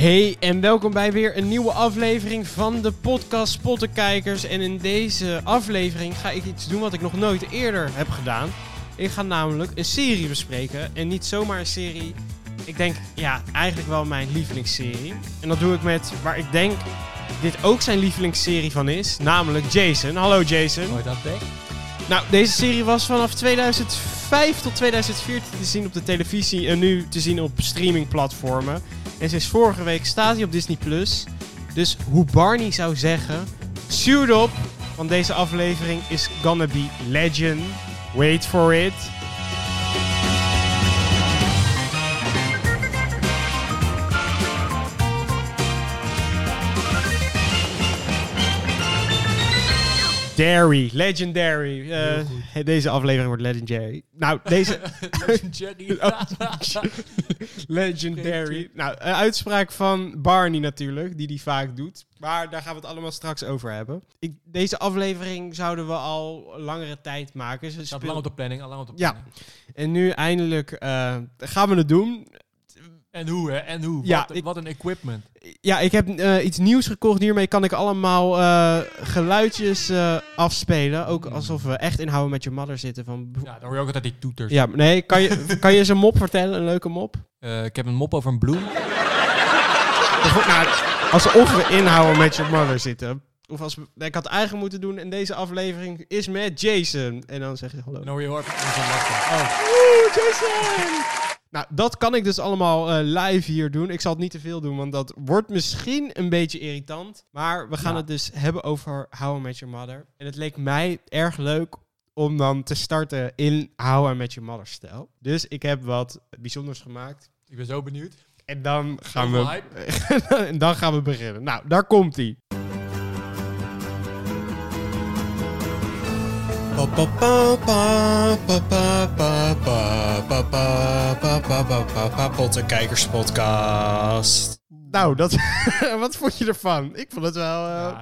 Hey en welkom bij weer een nieuwe aflevering van de podcast Spottenkijkers. En in deze aflevering ga ik iets doen wat ik nog nooit eerder heb gedaan. Ik ga namelijk een serie bespreken en niet zomaar een serie. Ik denk, ja, eigenlijk wel mijn lievelingsserie. En dat doe ik met waar ik denk dit ook zijn lievelingsserie van is, namelijk Jason. Hallo Jason. Je dat, Dick? Nou, deze serie was vanaf 2005 tot 2014 te zien op de televisie en nu te zien op streamingplatformen. En sinds vorige week staat hij op Disney+. Plus. Dus hoe Barney zou zeggen, suit op, want deze aflevering is gonna be legend. Wait for it. Dairy, legendary. Eh, deze aflevering wordt legendary. Nou, deze Jerry. Oh, legendary. Nou, een uitspraak van Barney natuurlijk, die die vaak doet. Maar daar gaan we het allemaal straks over hebben. Ik, deze aflevering zouden we al langere tijd maken. Ze speel- lang op de planning, al lang op de Ja. planning. En nu eindelijk eh, gaan we het doen. En hoe, hè? En hoe? Ja, wat, ik- wat een equipment. Ja, ik heb eh, iets nieuws gekocht. Hiermee kan ik allemaal eh, geluidjes eh, afspelen. Ook Mm. alsof we echt in How I Met Your Mother zitten. Van... Ja, dan hoor je ook altijd die toeters. Ja, nee, kan je, kan je eens een mop vertellen? Een leuke mop? Ik heb een mop over een bloem. Nou, alsof we in How I Met Your Mother zitten. Of als we, ik had eigenlijk moeten doen in deze aflevering is met Jason. En dan zeg je hallo. En hoor je hoort en. Oh. Oeh, Jason! Nou, dat kan ik dus allemaal eh, live hier doen. Ik zal het niet te veel doen, want dat wordt misschien een beetje irritant. Maar we gaan Ja. het dus hebben over How I Met Your Mother. En het leek mij erg leuk om dan te starten in How I Met Your Mother stijl. Dus ik heb wat bijzonders gemaakt. Ik ben zo benieuwd. En dan gaan we, en dan gaan we beginnen. Nou, daar komt hij. Pottenkijkers podcast. Nou, dat, wat vond je ervan? Ik vond het wel. ja,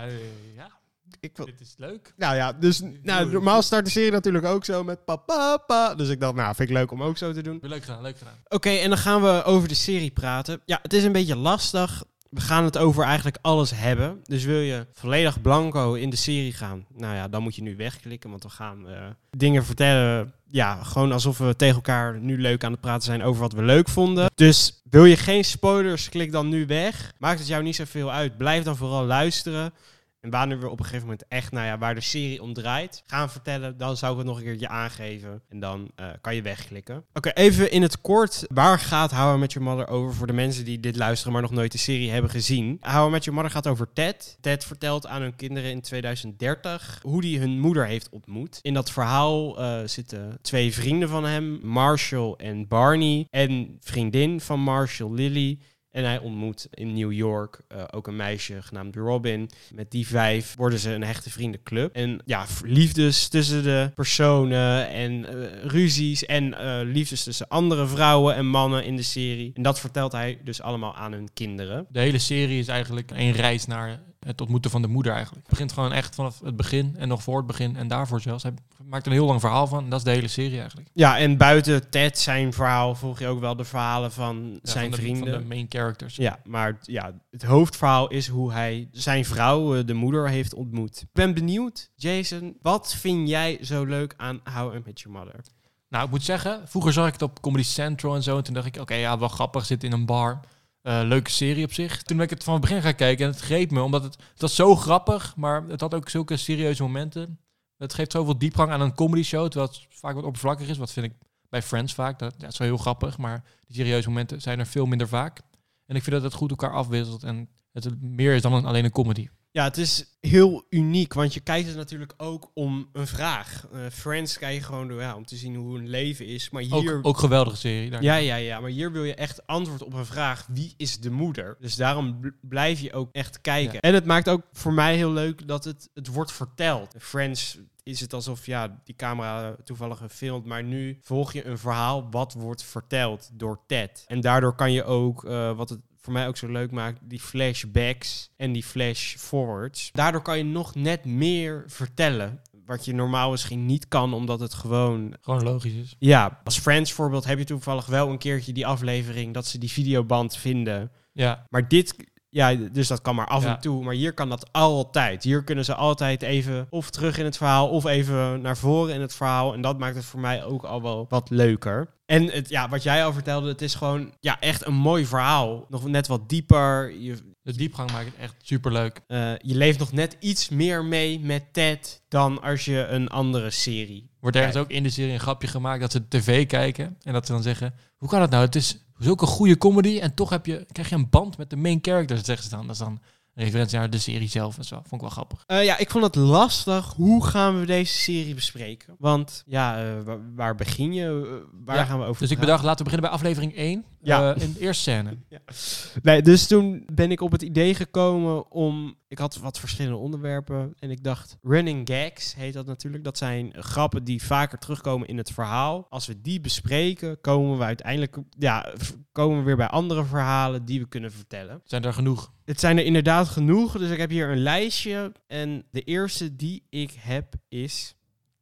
ik vond, dit is leuk. nou ja, dus normaal start de serie natuurlijk ook zo met papa. Pa. Dus ik dacht, nou, vind ik leuk om ook zo te doen. Leuk gedaan, leuk gedaan. Oké, en dan gaan we over de serie praten. Ja, het is een beetje lastig. We gaan het over eigenlijk alles hebben. Dus wil je volledig blanco in de serie gaan? Nou ja, dan moet je nu wegklikken, want we gaan eh, dingen vertellen. Ja, gewoon alsof we tegen elkaar nu leuk aan het praten zijn over wat we leuk vonden. Dus wil je geen spoilers, klik dan nu weg. Maakt het jou niet zoveel uit. Blijf dan vooral luisteren. En wanneer we op een gegeven moment echt, nou ja, waar de serie om draait, gaan vertellen, dan zou ik het nog een keertje aangeven. En dan eh, kan je wegklikken. Oké, even in het kort. Waar gaat How Met Your Mother over voor de mensen die dit luisteren, maar nog nooit de serie hebben gezien? How Met Your Mother gaat over Ted. Ted vertelt aan hun kinderen in 2030 hoe hij hun moeder heeft ontmoet. In dat verhaal eh, zitten twee vrienden van hem, Marshall en Barney. En vriendin van Marshall, Lily. En hij ontmoet in New York eh, ook een meisje genaamd Robin. Met die vijf worden ze een hechte vriendenclub. En ja, liefdes tussen de personen en eh, ruzies en eh, liefdes tussen andere vrouwen en mannen in de serie. En dat vertelt hij dus allemaal aan hun kinderen. De hele serie is eigenlijk een reis naar het ontmoeten van de moeder eigenlijk. Het begint gewoon echt vanaf het begin en nog voor het begin en daarvoor zelfs. Hij maakt een heel lang verhaal van. En dat is de hele serie eigenlijk. Ja, en buiten Ted zijn verhaal volg je ook wel de verhalen van Ja, zijn van de, vrienden. Van de main characters. Ja, maar ja, het hoofdverhaal is hoe hij zijn vrouw, eh, de moeder, heeft ontmoet. Ik ben benieuwd, Jason, wat vind jij zo leuk aan How I Met Your Mother? Nou, ik moet zeggen, vroeger zag ik het op Comedy Central en zo. En toen dacht ik, oké, ja, wel grappig, zit in een bar. Eh, leuke serie op zich. Toen ben ik het van het begin gaan kijken en het greep me, omdat het, het was zo grappig, maar het had ook zulke serieuze momenten. Het geeft zoveel diepgang aan een comedy show, terwijl het vaak wat oppervlakkig is. Wat vind ik bij Friends vaak. Dat, het is wel heel grappig, maar die serieuze momenten zijn er veel minder vaak. En ik vind dat het goed elkaar afwisselt en het meer is dan een, alleen een comedy. Ja, het is heel uniek, want je kijkt het natuurlijk ook om een vraag. Eh, Friends kijk je gewoon door, ja, om te zien hoe hun leven is. Maar hier... Ook, ook geweldige serie. Daar. Ja, ja, ja, maar hier wil je echt antwoord op een vraag. Wie is de moeder? Dus daarom bl- blijf je ook echt kijken. Ja. En het maakt ook voor mij heel leuk dat het, het wordt verteld. Friends is het alsof ja, die camera toevallig gefilmd, maar nu volg je een verhaal wat wordt verteld door Ted. En daardoor kan je ook, eh, wat het voor mij ook zo leuk maakt, die flashbacks en die flash forwards. Daardoor kan je nog net meer vertellen wat je normaal misschien niet kan, omdat het gewoon... Gewoon logisch is. Ja, als Friends voorbeeld heb je toevallig wel een keertje die aflevering dat ze die videoband vinden. Ja, Maar dit, ja, dus dat kan maar af Ja. en toe. Maar hier kan dat altijd. Hier kunnen ze altijd even of terug in het verhaal of even naar voren in het verhaal. En dat maakt het voor mij ook al wel wat leuker. En het, ja, wat jij al vertelde, het is gewoon ja, echt een mooi verhaal. Nog net wat dieper. Je, de diepgang maakt het echt superleuk. eh, je leeft nog net iets meer mee met Ted dan als je een andere serie. Wordt ergens kijkt. ook in de serie een grapje gemaakt dat ze tv kijken. En dat ze dan zeggen, hoe kan het nou? Het is zulke goede comedy en toch heb je, krijg je een band met de main characters, zeggen ze dan. Dat is dan een referentie naar de serie zelf. Dat vond ik wel grappig. Eh, ja, ik vond het lastig. Hoe gaan we deze serie bespreken? Want ja, eh, wa- waar begin je? Eh, waar Ja, gaan we over Dus ik bedacht, laten we beginnen bij aflevering 1. Ja. in de eerste scène. Nee, dus toen ben ik op het idee gekomen om... Ik had wat verschillende onderwerpen en ik dacht... Running gags heet dat natuurlijk. Dat zijn grappen die vaker terugkomen in het verhaal. Als we die bespreken, komen we uiteindelijk... Ja, komen we weer bij andere verhalen die we kunnen vertellen. Zijn er genoeg? Het zijn er inderdaad genoeg, dus ik heb hier een lijstje. En de eerste die ik heb is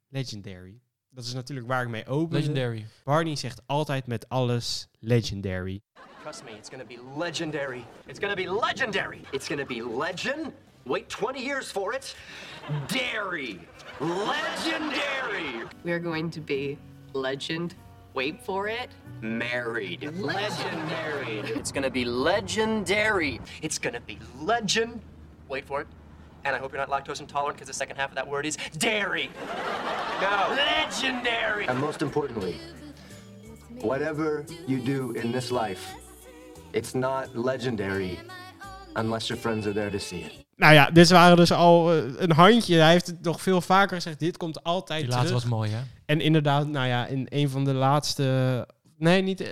Legendary. Dat is natuurlijk waar ik mee open. Legendary. Barney zegt altijd met alles Legendary. Trust me, it's gonna be legendary. It's gonna be legendary. It's gonna be legend. Wait 20 years for it. Dairy. Legendary. We are going to be legend. Wait for it. Married. Legendary. It's gonna be legendary. It's gonna be legend. Wait for it. And I hope you're not lactose intolerant because the second half of that word is dairy. No. Legendary. And most importantly, whatever you do in this life, it's not legendary unless your friends are there to see it. Nou ja, dit waren dus al eh, een handje. Hij heeft het nog veel vaker gezegd. Dit komt altijd Die terug. laatste was mooi, hè? En inderdaad, nou ja, in een van de laatste... Nee, niet... eh,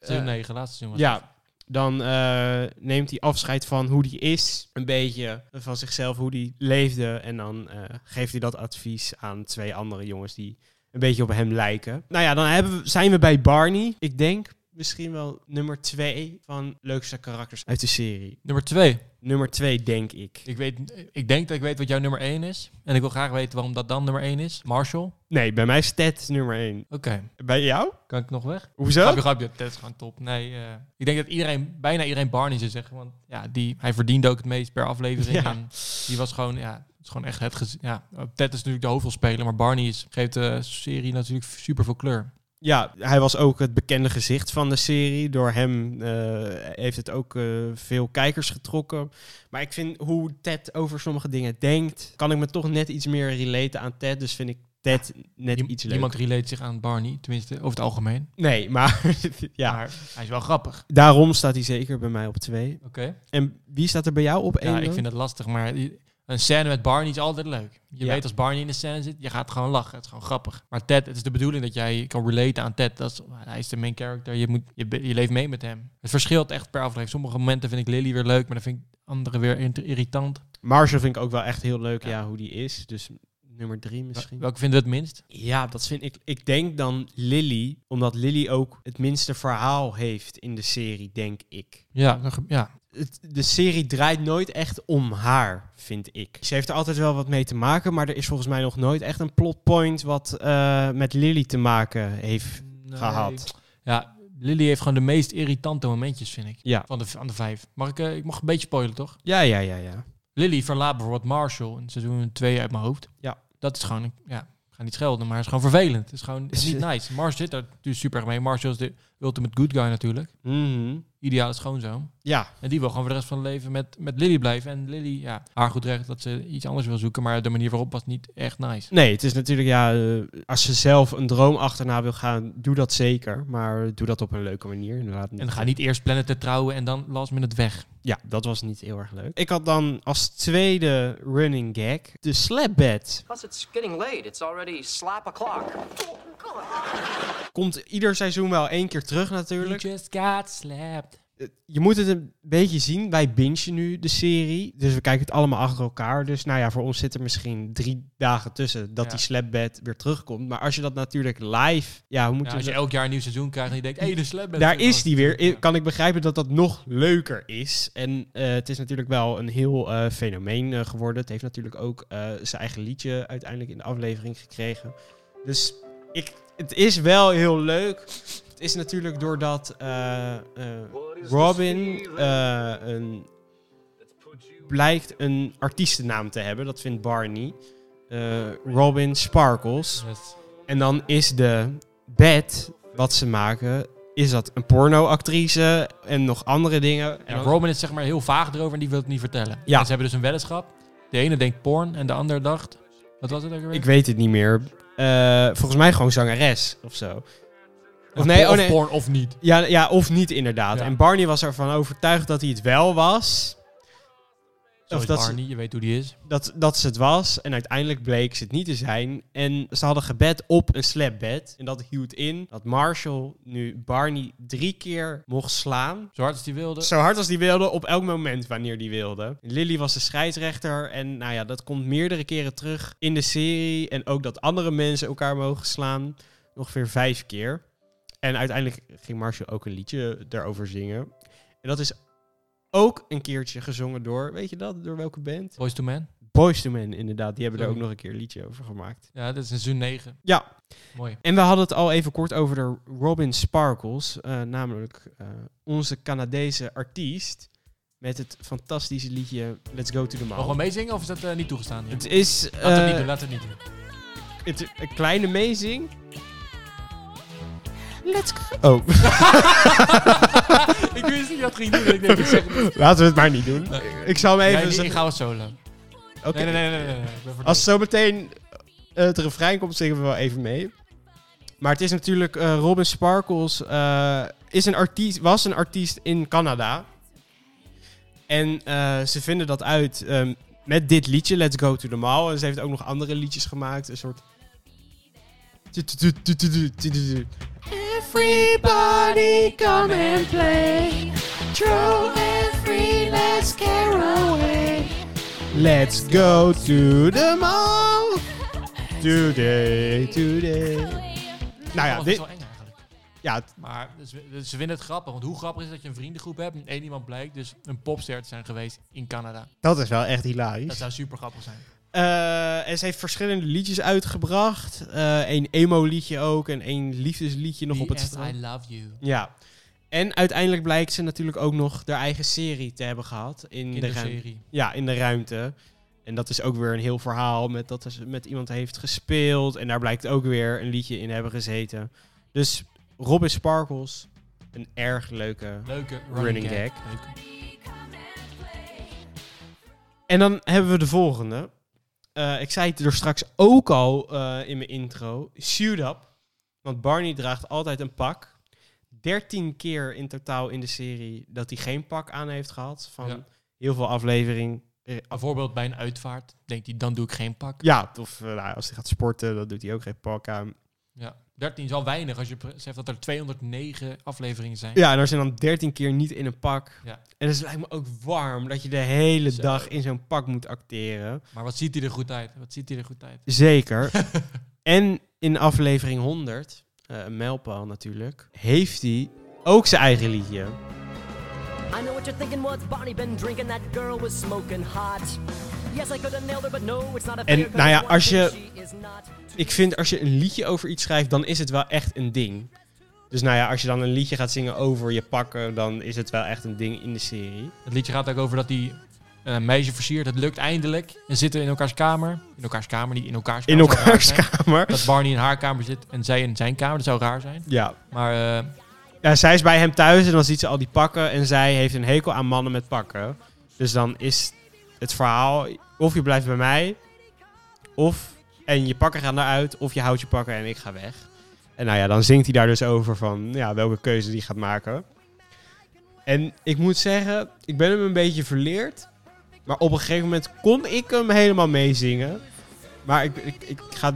Seizoen eh, 9, laatste het. Ja, dan eh, neemt hij afscheid van hoe hij is. Een beetje van zichzelf, hoe hij leefde. En dan eh, geeft hij dat advies aan twee andere jongens die een beetje op hem lijken. Nou ja, dan hebben we, zijn we bij Barney. Ik denk misschien wel nummer twee van leukste karakters uit de serie. Nummer 2. Nummer twee, denk ik. Ik, weet, ik denk dat ik weet wat jouw nummer 1 is. En ik wil graag weten waarom dat dan nummer 1 is. Marshall. Nee, bij mij is Ted nummer één. Oké. Bij jou? Kan ik nog weg? Hoezo? Grapje, grapje. Dat is gewoon top. Nee, eh, ik denk dat iedereen, bijna iedereen Barney zou zeggen. Want ja, die, hij verdiende ook het meest per aflevering. Ja. En die was gewoon, ja, het is gewoon echt het Ja, Ted is natuurlijk de hoofdrolspeler, maar Barney is, geeft de serie natuurlijk super veel kleur. Ja, hij was ook het bekende gezicht van de serie. Door hem eh, heeft het ook eh, veel kijkers getrokken. Maar ik vind hoe Ted over sommige dingen denkt, kan ik me toch net iets meer relaten aan Ted. Dus vind ik Ted net iets leuker. Niemand relate zich aan Barney, tenminste over het algemeen. Nee, maar ja, Maar hij is wel grappig. daarom staat hij zeker bij mij op twee. Oké. En wie staat er bij jou op één? Ja, ik vind het lastig, maar een scène met Barney is altijd leuk. Je Ja. weet als Barney in de scène zit, je gaat gewoon lachen. Het is gewoon grappig. Maar Ted, het is de bedoeling dat jij kan relaten aan Ted. Dat is, hij is de main character. Je, moet, je, leeft mee met hem. Het verschilt echt per aflevering. Sommige momenten vind ik Lily weer leuk, maar dan vind ik andere weer irritant. Marshall vind ik ook wel echt heel leuk, ja, Ja. hoe die is. Dus nummer drie misschien. Welke vinden we het minst? Ja, dat vind ik. Ik denk dan Lily, omdat Lily ook het minste verhaal heeft in de serie, denk ik. Ja, ja. Het, de serie draait nooit echt om haar, vind ik. Ze heeft er altijd wel wat mee te maken, maar er is volgens mij nog nooit echt een plotpoint wat eh, met Lily te maken heeft Nee. gehad. Ja, Lily heeft gewoon de meest irritante momentjes, vind ik. Ja. Van de, van de vijf. Mag ik, eh, ik mag een beetje spoilen, toch? Ja, ja, ja, ja. Lily verlaat bijvoorbeeld Marshall in seizoen 2 uit mijn hoofd. Ja. Dat is gewoon, ja, ik ga niet schelden, maar het is gewoon vervelend. Het is gewoon het is niet nice. Marshall zit daar natuurlijk super mee. Marshall is de ultimate good guy natuurlijk. Mhm. Ideale schoonzoon. Ja, En die wil gewoon voor de rest van het leven met, met Lily blijven. En Lily, ja, haar goed recht dat ze iets anders wil zoeken. Maar de manier waarop was niet echt nice. nee, het is natuurlijk, ja, eh, als ze zelf een droom achterna wil gaan, doe dat zeker. Maar doe dat op een leuke manier. Inderdaad. En ga niet eerst plannen te trouwen en dan last minute weg. Ja, dat was niet heel erg leuk. Ik had dan als tweede running gag de slapbed. Plus, it's getting late. It's already slap o'clock. Komt ieder seizoen wel één keer terug natuurlijk. just got slapped. eh, je moet het een beetje zien. Wij bingen nu de serie. Dus we kijken het allemaal achter elkaar. Dus nou ja, voor ons zit er misschien drie dagen tussen dat Ja. die slapbed weer terugkomt. Maar als je dat natuurlijk live... Ja, hoe moet Ja, je als je elk jaar een nieuw seizoen krijgt en je denkt, hé, hey, de slap Daar is die weer. Kan ik begrijpen dat dat nog leuker is. En eh, het is natuurlijk wel een heel eh, fenomeen geworden. Het heeft natuurlijk ook zijn eigen liedje uiteindelijk in de aflevering gekregen. Dus ik, het is wel heel leuk. Het is natuurlijk doordat eh, eh, Robin eh, een, blijkt een artiestennaam te hebben. Dat vindt Barney. Robin Sparkles. En dan is de bed wat ze maken, is dat een pornoactrice en nog andere dingen. En Robin is zeg maar heel vaag erover en die wil het niet vertellen. Ja. En ze hebben dus een weddenschap. De ene denkt porn en de ander dacht... Wat was het ook weer? ik weet het niet meer. Eh, volgens mij gewoon zangeres of zo. Of nee, porn, oh nee. porn of niet. Ja, ja, of niet inderdaad. Ja. En Barney was ervan overtuigd dat hij het wel was. Of dat ze- je weet hoe die is. Dat, dat ze het was. En uiteindelijk bleek ze het niet te zijn. En ze hadden gebed op een slapbed. En dat hield in dat Marshall nu Barney drie keer mocht slaan. Zo hard als die wilde. Zo hard als die wilde, op elk moment wanneer die wilde. Lily was de scheidsrechter. En nou ja, dat komt meerdere keren terug in de serie. En ook dat andere mensen elkaar mogen slaan. Ongeveer vijf keer. En uiteindelijk ging Marshall ook een liedje daarover zingen. En dat is ook een keertje gezongen door, weet je dat, door welke band? Boys to Men. Boys to Men, inderdaad. Die hebben er ook nog een keer een liedje over gemaakt. Ja, dat is in seizoen 9. Ja, Mooi. en we hadden het al even kort over de Robin Sparkles. eh, namelijk eh, onze Canadese artiest. Met het fantastische liedje Let's Go to the Mogen we Mall. meezingen of is dat eh, niet toegestaan? Het is Laten we het niet doen, laten we het niet doen. het, een kleine meezing. Let's go. Oh, ik wist niet dat het ging doen. Ik denk, ik zeg het laten we het maar niet doen. Nee. Ik zal hem Nee, even niet, ik ga wel solo. Oké. Nee, nee, nee, nee. nee, nee. Als zometeen eh, het refrein komt, zingen we wel even mee. Maar het is natuurlijk, eh, Robin Sparkles eh, is een artiest, was een artiest in Canada. En eh, ze vinden dat uit ehm, met dit liedje, Let's Go to the Mall. En ze heeft ook nog andere liedjes gemaakt. Een soort... Everybody come and play. Throw every last care away. Let's go to the mall. Today, today. Nou ja, Dat dit, is wel eng eigenlijk. ja, Maar dus, dus ze vinden het grappig. Want hoe grappig is het dat je een vriendengroep hebt en één iemand blijkt dus een popster te zijn geweest in Canada. dat is wel echt Dat hilarisch. zou super grappig zijn. Eh, en ze heeft verschillende liedjes uitgebracht. Eh een emo-liedje ook en één liefdesliedje nog op het strand. I love you. Ja. En uiteindelijk blijkt ze natuurlijk ook nog haar eigen serie te hebben gehad. In de, ruim- Kinderserie. ja, in de ruimte. En dat is ook weer een heel verhaal met dat ze met iemand heeft gespeeld. En daar blijkt ook weer een liedje in hebben gezeten. Dus Robin Sparkles, een erg leuke. Leuke Running running, gag. gag. Leuke. En dan hebben we de volgende. Eh, ik zei het er straks ook al eh, in mijn intro. Suit up. Want Barney draagt altijd een pak. 13 keer in totaal in de serie dat hij geen pak aan heeft gehad. Van Ja. heel veel aflevering. eh, Bijvoorbeeld bij een uitvaart denkt hij, dan doe ik geen pak. Ja, of nou, als hij gaat sporten, dan doet hij ook geen pak aan. Ja. 13 is al weinig als je zegt dat er 209 afleveringen zijn. Ja, en als je dan 13 keer niet in een pak. Ja. En het lijkt me ook warm dat je de hele Zo. dag in zo'n pak moet acteren. Maar wat ziet hij er goed uit? Wat ziet hij er goed uit? Zeker. en in aflevering 100, eh, een mijlpaal natuurlijk, heeft hij ook zijn eigen liedje. I know what you're thinking. What's Barney been drinking? That girl was smoking hot. Yes, I could have nailed her, but no, it's not a En, nou ja, als je-. Ik vind als je een liedje over iets schrijft, dan is het wel echt een ding. Dus nou ja, als je dan een liedje gaat zingen over je pakken, dan is het wel echt een ding in de serie. Het liedje gaat ook over dat hij een meisje versiert. Het lukt eindelijk. En zitten in elkaars kamer. In elkaars kamer, niet in elkaars In kamer. raar elkaars zijn. kamer. Dat Barney in haar kamer zit en zij in zijn kamer. Dat zou raar zijn. Ja. Maar eh, ja, zij is bij hem thuis en dan ziet ze al die pakken. En zij heeft een hekel aan mannen met pakken. Dus dan is het verhaal, of je blijft bij mij, of en je pakken gaan eruit, of je houdt je pakken en ik ga weg. En nou ja, dan zingt hij daar dus over van ja, welke keuze die gaat maken. En ik moet zeggen, ik ben hem een beetje verleerd. Maar op een gegeven moment kon ik hem helemaal meezingen. Maar ik, ik, ik ga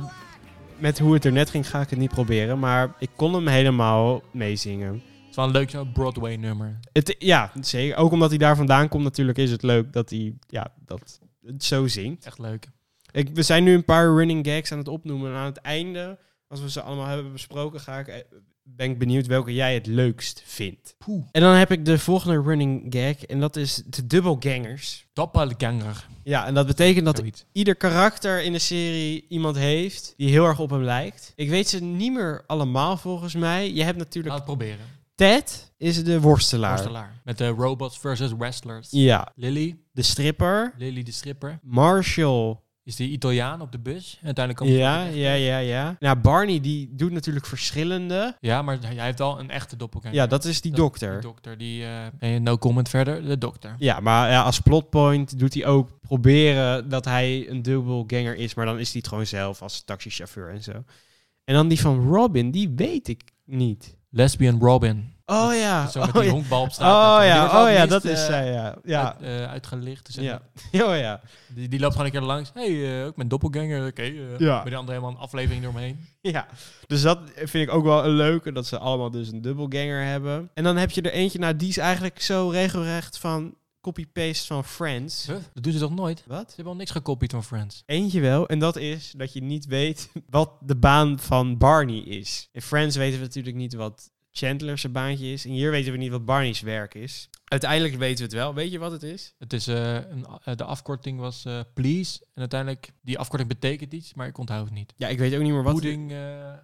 met hoe het er net ging, ga ik het niet proberen. Maar ik kon hem helemaal meezingen. is wel een leuk Broadway nummer. Het, ja, zeker. Ook omdat hij daar vandaan komt natuurlijk is het leuk dat hij ja, dat het zo zingt. Echt leuk. Ik, we zijn nu een paar running gags aan het opnoemen. En aan het einde, als we ze allemaal hebben besproken, ga ik, eh, ben ik benieuwd welke jij het leukst vindt. Poeh. En dan heb ik de volgende running gag. En dat is de dubbelgangers. Doppelganger. Ja, en dat betekent dat Zoiets. ieder karakter in de serie iemand heeft die heel erg op hem lijkt. Ik weet ze niet meer allemaal volgens mij. Je hebt natuurlijk Laat het proberen. Ted is de worstelaar. Worstelaar. Met de robots versus wrestlers. Ja, Lily. de stripper. Lily de stripper. Marshall. Is die Italiaan op de bus? Uiteindelijk komt Ja, ja, ja, ja. Nou, Barney die doet natuurlijk verschillende. Ja, maar hij heeft al een echte doppelganger. Ja, dat is die Dat- dokter. Die dokter, die... eh, no comment verder, de dokter. Ja, maar ja, als plotpoint doet hij ook proberen dat hij een dubbelganger is, maar dan is hij het gewoon zelf als taxichauffeur en zo. En dan die van Robin, die weet ik niet. Lesbian Robin. Oh ja, Zo met oh die ja, honkbal op straat. oh, ja, oh, ja dat is eh, zij, ja. Ja, Uit, eh, uitgelicht. Dus ja. Oh ja, die, die loopt gewoon een keer langs. Hé, hey, eh, ik ben doppelganger. Oké. eh, Ja. Bij de andere helemaal een aflevering eromheen. ja. Dus dat vind ik ook wel een leuke, dat ze allemaal dus een dubbelganger hebben. En dan heb je er eentje, nou die is eigenlijk zo regelrecht van copy-paste van Friends. Huh? Dat doen ze toch nooit? Wat? Ze hebben al niks gekopieerd van Friends. Eentje wel, en dat is dat je niet weet wat de baan van Barney is. In Friends weten we natuurlijk niet wat Chandler's baantje is. En hier weten we niet wat Barney's werk is. Uiteindelijk weten we het wel. Weet je wat het is? Het is, eh, een, eh, de afkorting was eh, please. En uiteindelijk, die afkorting betekent iets, maar ik onthoud het niet. Ja, ik weet ook niet meer wat. Pudding eh,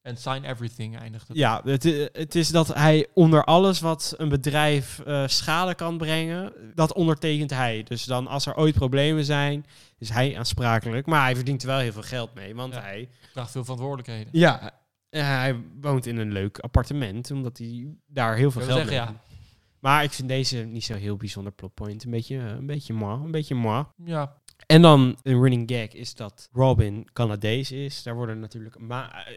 en sign everything eindigt het. Ja, het, het is dat hij onder alles wat een bedrijf eh, schade kan brengen, dat ondertekent hij. Dus dan als er ooit problemen zijn, is hij aansprakelijk. Maar hij verdient er wel heel veel geld mee, want Ja. hij... Draagt veel verantwoordelijkheden. Ja, hij woont in een leuk appartement, omdat hij daar heel veel geld mee ja. Maar ik vind deze niet zo heel bijzonder plotpoint. Een beetje, eh, een beetje moi, een beetje moi. Ja, En dan een running gag is dat Robin Canadees is. Daar worden natuurlijk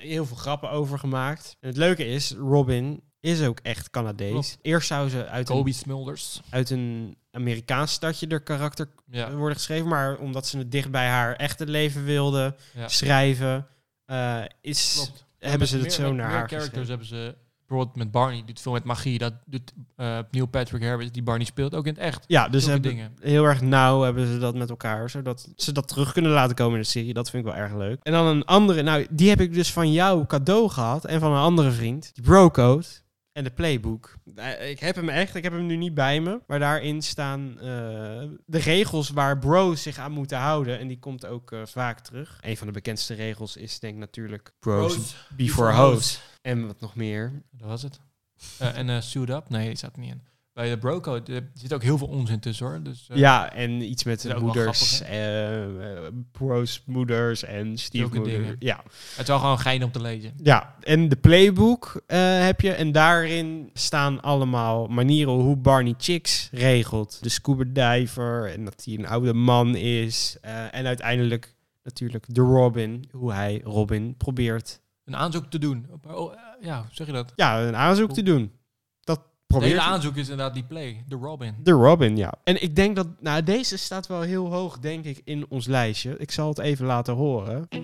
heel veel grappen over gemaakt. En het leuke is, Robin is ook echt Canadees. Klopt. Eerst zou ze uit Kobe een, Smulders. uit een Amerikaans stadje de karakter Ja, worden geschreven. Maar omdat ze het dicht bij haar echte leven wilde ja. schrijven, eh, is, Klopt. hebben ze het zo naar haar characters hebben ze... Bijvoorbeeld met Barney, doet veel met magie. Dat doet eh, Neil Patrick Harris, die Barney speelt, ook in het echt. Ja, dus hebben dingen. heel erg nauw hebben ze dat met elkaar, zodat ze dat terug kunnen laten komen in de serie. Dat vind ik wel erg leuk. En dan een andere, nou, die heb ik dus van jou cadeau gehad en van een andere vriend. Die Brocode en de Playbook. Ik heb hem echt, ik heb hem nu niet bij me, maar daarin staan eh, de regels waar bros zich aan moeten houden. En die komt ook eh, vaak terug. Een van de bekendste regels is denk ik natuurlijk bros, before before hoes. En wat nog meer. Dat was het. Eh, en eh Suit Up? Nee, die staat er niet in. Bij de Broco er zit ook heel veel onzin tussen hoor. Dus, eh, Ja, en iets met moeders, grappig, eh, bros, moeders en stiefmoeders. dingen. Ja. Het is wel gewoon gein om te lezen. ja, en de playbook eh, heb je. En daarin staan allemaal manieren hoe Barney chicks regelt. De scuba diver en dat hij een oude man is. en uiteindelijk natuurlijk de Robin, hoe hij Robin probeert Een aanzoek te doen. Oh, ja, zeg je dat? ja, een aanzoek te doen. Probeert hele aanzoek is inderdaad die play. De Robin. De Robin, ja. En ik denk dat, nou, deze staat wel heel hoog, denk ik, in ons lijstje. Ik zal het even laten horen. Ik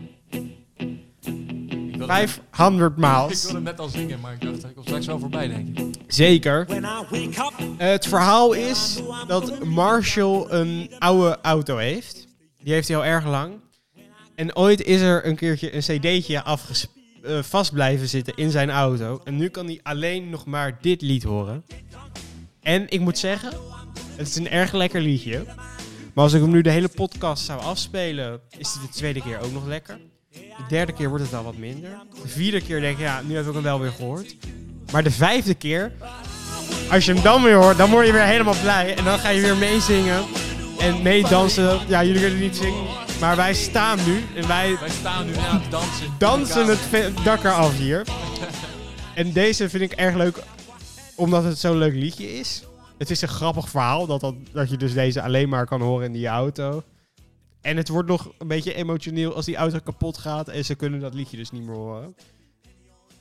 wilde, 500 ik miles. wilde net al zingen, maar ik dacht, ik kom straks wel voorbij, denk ik. Zeker. Het verhaal is dat Marshall een oude auto heeft. Die heeft hij al erg lang. En ooit is er een keertje een cd'tje afges eh, vast blijven zitten in zijn auto. En nu kan hij alleen nog maar dit lied horen. En ik moet zeggen, het is een erg lekker liedje. Maar als ik hem nu de hele podcast zou afspelen, is het de tweede keer ook nog lekker. De derde keer wordt het al wat minder. De vierde keer denk ik, ja, nu heb ik hem wel weer gehoord. Maar de vijfde keer, als je hem dan weer hoort, dan word je weer helemaal blij. En dan ga je weer meezingen en meedansen. Ja, jullie kunnen niet zingen, maar wij staan nu en wij Wij staan nu aan het dansen. dansen het ve- dak eraf hier. En deze vind ik erg leuk, omdat het zo'n leuk liedje is. Het is een grappig verhaal, dat, dat, dat je dus deze alleen maar kan horen in die auto. En het wordt nog een beetje emotioneel als die auto kapot gaat en ze kunnen dat liedje dus niet meer horen.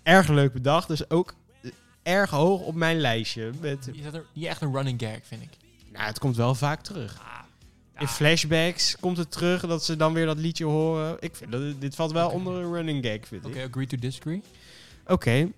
Erg leuk bedacht, dus ook eh, erg hoog op mijn lijstje. Met, Is dat er niet echt een running gag, vind ik. nou, het komt wel vaak terug. In flashbacks komt het terug dat ze dan weer dat liedje horen. Ik vind dat dit valt wel Oké. onder een running gag, vind Oké, ik. agree to disagree. Oké.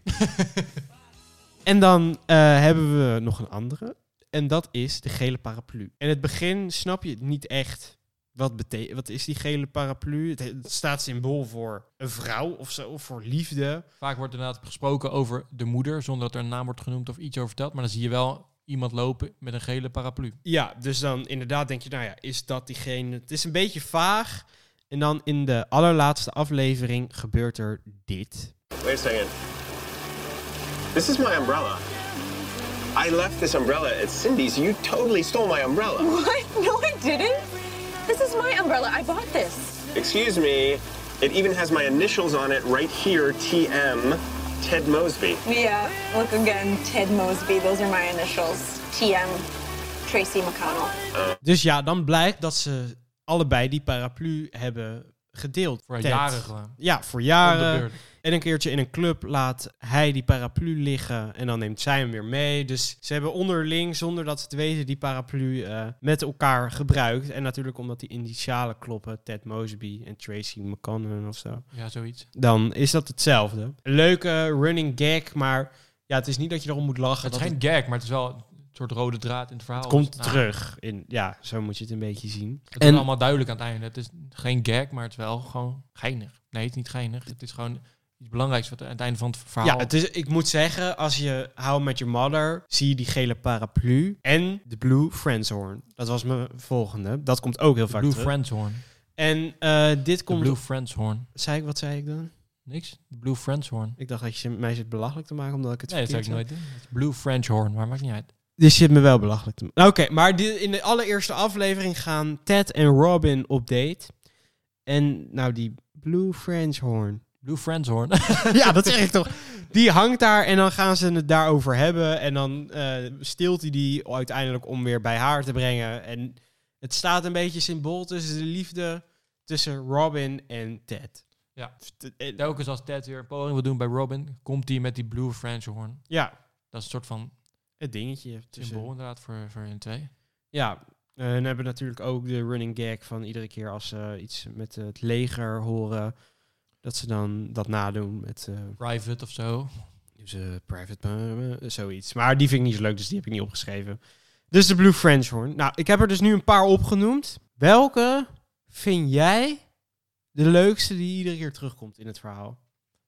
En dan eh, hebben we nog een andere. En dat is de gele paraplu. In het begin snap je het niet echt. Wat, bete- wat is die gele paraplu? Het, het staat symbool voor een vrouw of zo, of voor liefde. Vaak wordt inderdaad gesproken over de moeder, zonder dat er een naam wordt genoemd of iets over verteld. Maar dan zie je wel iemand lopen met een gele paraplu. Ja, dus dan inderdaad denk je, nou ja, is dat diegene? Het is een beetje vaag. En dan in de allerlaatste aflevering gebeurt er dit. Wait a second. This is my umbrella. I left this umbrella at Cindy's. You totally stole my umbrella. What? No, I didn't. This is my umbrella. I bought this. Excuse me. It even has my initials on it right here TM. Ted Mosby. Yeah, look again. Ted Mosby. Those are my initials. TM. Tracy McConnell. Dus ja, dan blijkt dat ze allebei die paraplu hebben gedeeld. Voor Ted. jaren gewoon. Ja, voor jaren. En een keertje in een club laat hij die paraplu liggen en dan neemt zij hem weer mee. Dus ze hebben onderling, zonder dat ze het weten, die paraplu eh, met elkaar gebruikt. En natuurlijk omdat die initialen kloppen, Ted Mosby en Tracy McConnell of zo. Ja, zoiets. Dan is dat hetzelfde. Leuke running gag, maar ja, het is niet dat je erom moet lachen. Het is geen gag, maar het is wel een soort rode draad in het verhaal. het komt Nou, terug. In, ja, zo moet je het een beetje zien. Het is allemaal duidelijk aan het einde. Het is geen gag, maar het is wel gewoon geinig. Nee, het is niet geinig. Het is gewoon iets belangrijks wat aan het einde van het verhaal... Ja, het is, ik moet zeggen, als je How Met Your Mother, zie je die gele paraplu en de Blue Friendshorn. Dat was mijn volgende. Dat komt ook heel vaak Blue terug. Friendshorn. En eh, dit komt... Blue Friendshorn. Zei ik, wat zei ik dan? Niks? Blue Friendshorn. Ik dacht dat je mij zit belachelijk te maken omdat ik het Nee, dat zou ik nooit doen. Blue Frenchhorn, maar maakt niet uit. Dit zit me wel belachelijk te maken. Nou, Oké, maar dit, in de allereerste aflevering gaan Ted en Robin op date. En nou, die Blue Friendshorn. Blue Friendshorn. ja, dat zeg ik toch. Die hangt daar en dan gaan ze het daarover hebben. En dan eh stilt hij die uiteindelijk om weer bij haar te brengen. En het staat een beetje symbool tussen de liefde tussen Robin en Ted. Ja. En- Telkens als Ted weer een poging wil doen bij Robin, komt hij met die Blue Frenchhorn. Ja, Dat is een soort van het dingetje. Tussen, symbool inderdaad voor, voor hun twee. Ja, eh, en hebben natuurlijk ook de running gag van iedere keer als ze iets met het leger horen, dat ze dan dat nadoen met eh, Private of zo. dus, eh, private, eh, zoiets. Maar die vind ik niet zo leuk, dus die heb ik niet opgeschreven. Dus de Blue Frenchhorn. Nou, ik heb er dus nu een paar opgenoemd. Welke vind jij de leukste die iedere keer terugkomt in het verhaal?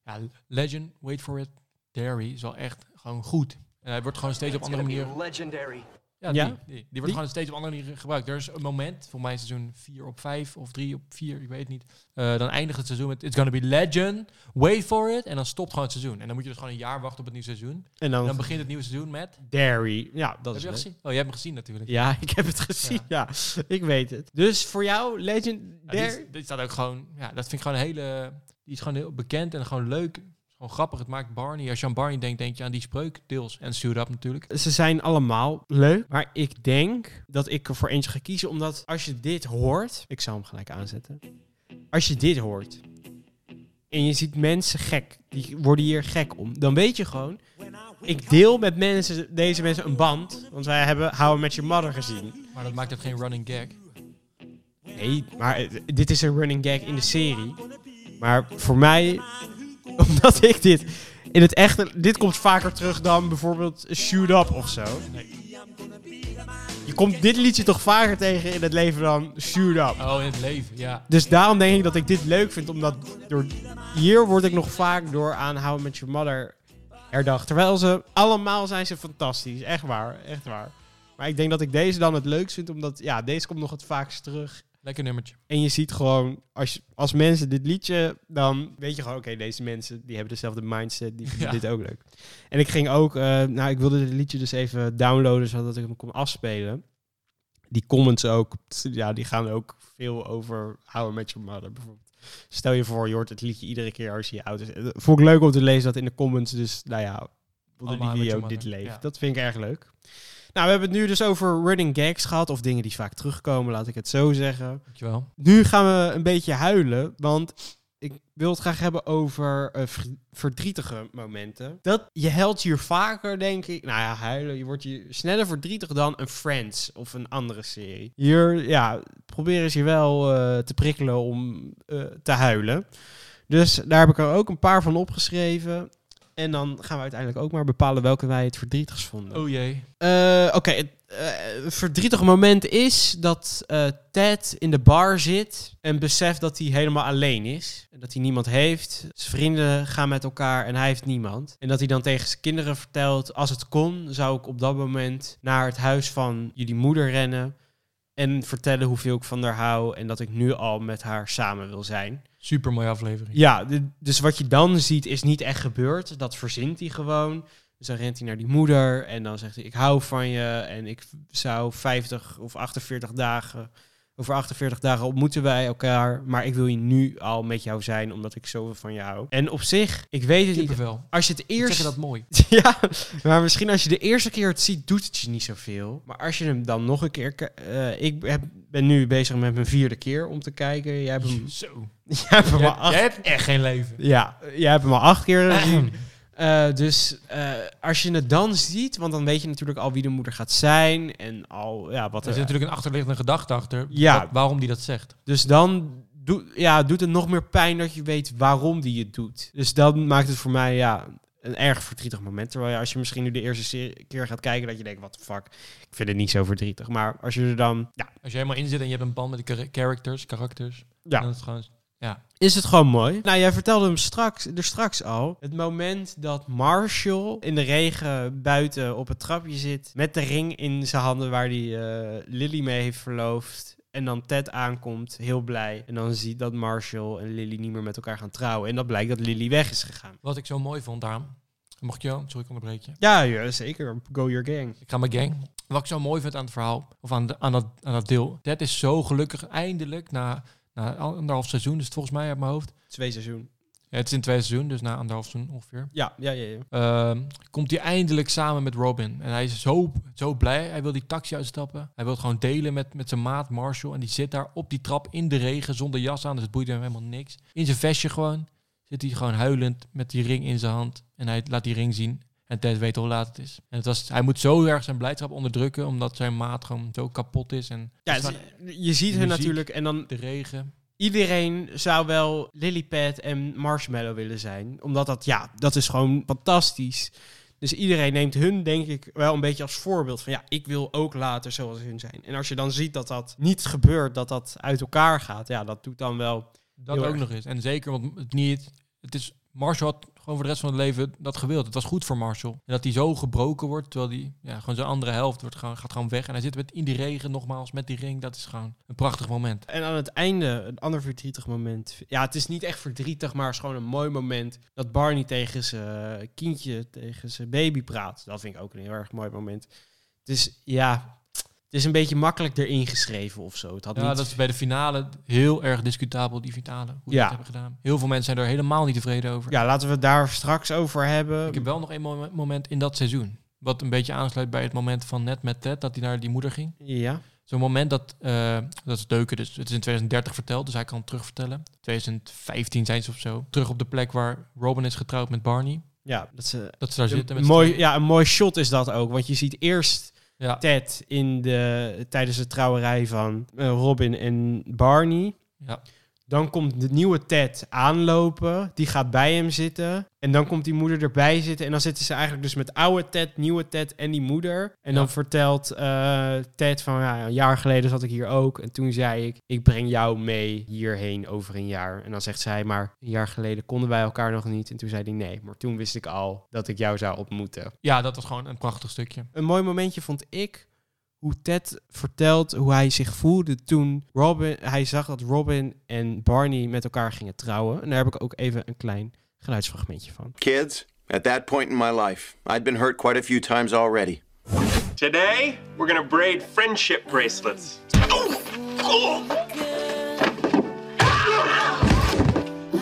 Ja, Legend, wait for it, Dairy is wel echt gewoon goed. En hij wordt gewoon steeds op andere manieren... legendary. Ja, Ja? Die, die, die wordt gewoon steeds op andere manieren gebruikt. Er is een moment, voor mij seizoen 4 op 5 of 3 op 4, ik weet het niet. Eh, dan eindigt het seizoen met It's gonna be legend, wait for it. En dan stopt gewoon het seizoen. En dan moet je dus gewoon een jaar wachten op het nieuwe seizoen. En dan, En dan begint het nieuwe seizoen met... Dairy. Ja, dat Heb is je gezien? Oh, jij hebt hem gezien natuurlijk. Ja, ik heb het gezien. Ja. ik weet het. Dus voor jou, Legend Ja, die staat ook gewoon... Ja, dat vind ik gewoon een hele... Die is gewoon heel bekend en gewoon leuk. Gewoon grappig. Het maakt Barney. Als je aan Barney denkt, denk je aan die spreuk deels. En Suit Up natuurlijk. Ze zijn allemaal leuk. Maar ik denk dat ik er voor eentje ga kiezen. Omdat als je dit hoort. Ik zal hem gelijk aanzetten. Als je dit hoort. En je ziet mensen gek. Die worden hier gek om. Dan weet je gewoon. Ik deel met mensen, deze mensen een band. Want wij hebben How Met Your Mother gezien. Maar dat maakt het geen running gag. Nee, maar eh, dit is een running gag in de serie. Maar voor mij, omdat ik dit in het echte, dit komt vaker terug dan bijvoorbeeld Shoot Up of zo. Je komt dit liedje toch vaker tegen in het leven dan Shoot Up. Oh, in het leven, ja. Dus daarom denk ik dat ik dit leuk vind, omdat door, hier word ik nog vaak door aan How I Met Your Mother herdacht. Terwijl ze, allemaal zijn ze fantastisch. Echt waar, echt waar. Maar ik denk dat ik deze dan het leukst vind, omdat ja, deze komt nog het vaakst terug. Lekker nummertje. En je ziet gewoon, als, je- als mensen dit liedje, dan weet je gewoon, oké, deze mensen die hebben dezelfde mindset, die vinden Ja. dit ook leuk. En ik ging ook, eh, nou, ik wilde dit liedje dus even downloaden, zodat ik hem kon afspelen. Die comments ook, ja, die gaan ook veel over How I Met Your Mother bijvoorbeeld. Stel je voor, je hoort het liedje iedere keer als je je oud is. Eh, Vond ik leuk om te lezen dat in de comments, dus nou ja, Allemaal die video dit leeft. ja. Dat vind ik erg leuk. Nou, we hebben het nu dus over running gags gehad, of dingen die vaak terugkomen, laat ik het zo zeggen. Dankjewel. Nu gaan we een beetje huilen, want ik wil het graag hebben over eh, ver- verdrietige momenten. Dat je helpt hier vaker, denk ik. Nou ja, huilen. Je wordt hier sneller verdrietig dan een Friends of een andere serie. Hier, ja, proberen ze je wel eh, te prikkelen om eh, te huilen. Dus daar heb ik er ook een paar van opgeschreven. En dan gaan we uiteindelijk ook maar bepalen welke wij het verdrietigst vonden. Oh jee. Eh, Oké, het eh, verdrietige moment is dat eh, Ted in de bar zit en beseft dat hij helemaal alleen is. En dat hij niemand heeft. Zijn vrienden gaan met elkaar en hij heeft niemand. En dat hij dan tegen zijn kinderen vertelt, als het kon, zou ik op dat moment naar het huis van jullie moeder rennen. En vertellen hoeveel ik van haar hou en dat ik nu al met haar samen wil zijn. Super mooie aflevering. Ja, de- dus wat je dan ziet is niet echt gebeurd. Dat verzint hij gewoon. Dus dan rent hij naar die moeder en dan zegt hij: Ik hou van je en ik zou 50 of 48 dagen. Over 48 dagen ontmoeten wij elkaar. Maar ik wil je nu al met jou zijn, omdat ik zoveel van je hou. En op zich, ik weet het niet. Kippenvel. Als je het Eerst... Zeg dat mooi? Ja, maar misschien als je de eerste keer het ziet, doet het je niet zoveel. Maar als je hem dan nog een keer... eh, ik heb, ben nu bezig met mijn vierde keer om te kijken. Jij hebt hem, Zo. jij hebt hem Jij, al acht jij hebt echt geen leven. ja, jij hebt hem al acht keer gezien. Eh, dus eh, als je het dan ziet, want dan weet je natuurlijk al wie de moeder gaat zijn en al ja, wat Er er. zit natuurlijk een achterliggende gedachte achter. Ja. wat- waarom die dat zegt. Dus dan doe, ja, doet het nog meer pijn dat je weet waarom die het doet. Dus dan maakt het voor mij ja, een erg verdrietig moment. Terwijl je, als je misschien nu de eerste keer gaat kijken, dat je denkt, wat de fuck, ik vind het niet zo verdrietig. Maar als je er dan, ja, Als je helemaal in zit en je hebt een band met de char- characters, karakters. Ja. Dan is het gewoon... Ja. is het gewoon mooi. Nou, jij vertelde hem straks, er straks al. Het moment dat Marshall in de regen buiten op het trapje zit. Met de ring in zijn handen waar hij eh, Lily mee heeft verloofd. En dan Ted aankomt, heel blij. En dan ziet dat Marshall en Lily niet meer met elkaar gaan trouwen. En dat blijkt dat Lily weg is gegaan. Wat ik zo mooi vond daarom... Mocht je wel? Sorry, ik onderbreek je. Ja, ja zeker. Go your gang. Ik ga mijn gang. Wat ik zo mooi vind aan het verhaal, of aan, de, aan, dat, aan dat deel. Ted is zo gelukkig eindelijk na, na anderhalf seizoen, dus volgens mij uit mijn hoofd. Twee seizoen. Ja, het is in twee seizoen, dus na anderhalf seizoen ongeveer. Ja, ja, ja. ja. Ehm, komt hij eindelijk samen met Robin. En hij is zo, zo blij. Hij wil die taxi uitstappen. Hij wil het gewoon delen met, met zijn maat Marshall. En die zit daar op die trap in de regen zonder jas aan. Dus het boeit hem helemaal niks. In zijn vestje gewoon. Zit hij gewoon huilend met die ring in zijn hand. En hij laat die ring zien. En Ted weet hoe laat het is. En het was, hij moet zo erg zijn blijdschap onderdrukken. Omdat zijn maat gewoon zo kapot is. En ja is je ziet hun natuurlijk. En dan de regen. iedereen zou wel Lilypad en Marshmallow willen zijn. Omdat dat, ja, dat is gewoon fantastisch. Dus iedereen neemt hun, denk ik, wel een beetje als voorbeeld. Van ja, ik wil ook later zoals hun zijn. En als je dan ziet dat dat niet gebeurt, dat dat uit elkaar gaat. Ja, dat doet dan wel... Dat ook erg. nog eens. En zeker, want het niet... Het is... Marshall had gewoon voor de rest van het leven dat gewild. Het was goed voor Marshall. En dat hij zo gebroken wordt, terwijl hij ja, gewoon zijn andere helft wordt gaat gewoon weg. En hij zit met in die regen nogmaals, met die ring. Dat is gewoon een prachtig moment. En aan het einde, een ander verdrietig moment. Ja, het is niet echt verdrietig, maar het is gewoon een mooi moment. Dat Barney tegen zijn kindje, tegen zijn baby praat. Dat vind ik ook een heel erg mooi moment. Is, ja, het is een beetje makkelijk erin geschreven of zo. Het had Ja, niet... dat is bij de finale heel erg discutabel, die finale. Hoe Ja. het hebben gedaan. Heel veel mensen zijn er helemaal niet tevreden over. Ja, laten we het daar straks over hebben. Ik heb wel nog een mo- moment in dat seizoen. Wat een beetje aansluit bij het moment van net met Ted, dat hij naar die moeder ging. Ja. Zo'n moment dat, eh, dat is Deuken, dus het is in 2030 verteld, dus hij kan het terugvertellen. 2015 zijn ze of zo. Terug op de plek waar Robin is getrouwd met Barney. Ja, dat ze... Dat ze daar zitten. Met mooi, ja, een mooi shot is dat ook. Want je ziet eerst ja. Ted in de, tijdens de trouwerij van eh, Robin en Barney. ja. Dan komt de nieuwe Ted aanlopen. Die gaat bij hem zitten. En dan komt die moeder erbij zitten. En dan zitten ze eigenlijk dus met oude Ted, nieuwe Ted en die moeder. En Ja. dan vertelt eh, Ted van ja, een jaar geleden zat ik hier ook. En toen zei ik, ik breng jou mee hierheen over een jaar. En dan zegt zij, maar een jaar geleden konden wij elkaar nog niet. En toen zei hij nee, maar toen wist ik al dat ik jou zou ontmoeten. ja, dat was gewoon een prachtig stukje. Een mooi momentje vond ik hoe Ted vertelt hoe hij zich voelde toen Robin, hij zag dat Robin en Barney met elkaar gingen trouwen. En daar heb ik ook even een klein geluidsfragmentje van. Kids, at that point in my life, I'd been hurt quite a few times already. Today, we're gonna braid friendship bracelets.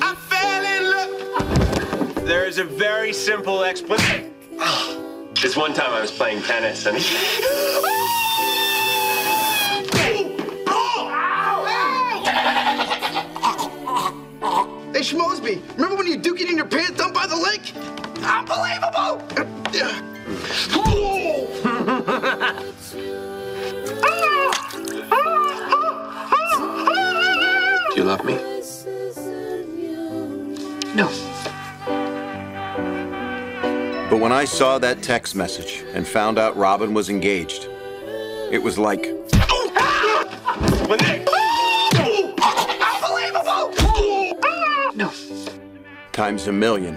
I fell in love. There's a very simple explanation. This one time I was playing tennis and. Hey, Schmosby, remember when you duked it in your pants down by the lake? Unbelievable! Do you love me? No. But when I saw that text message and found out Robin was engaged, it was like times a million.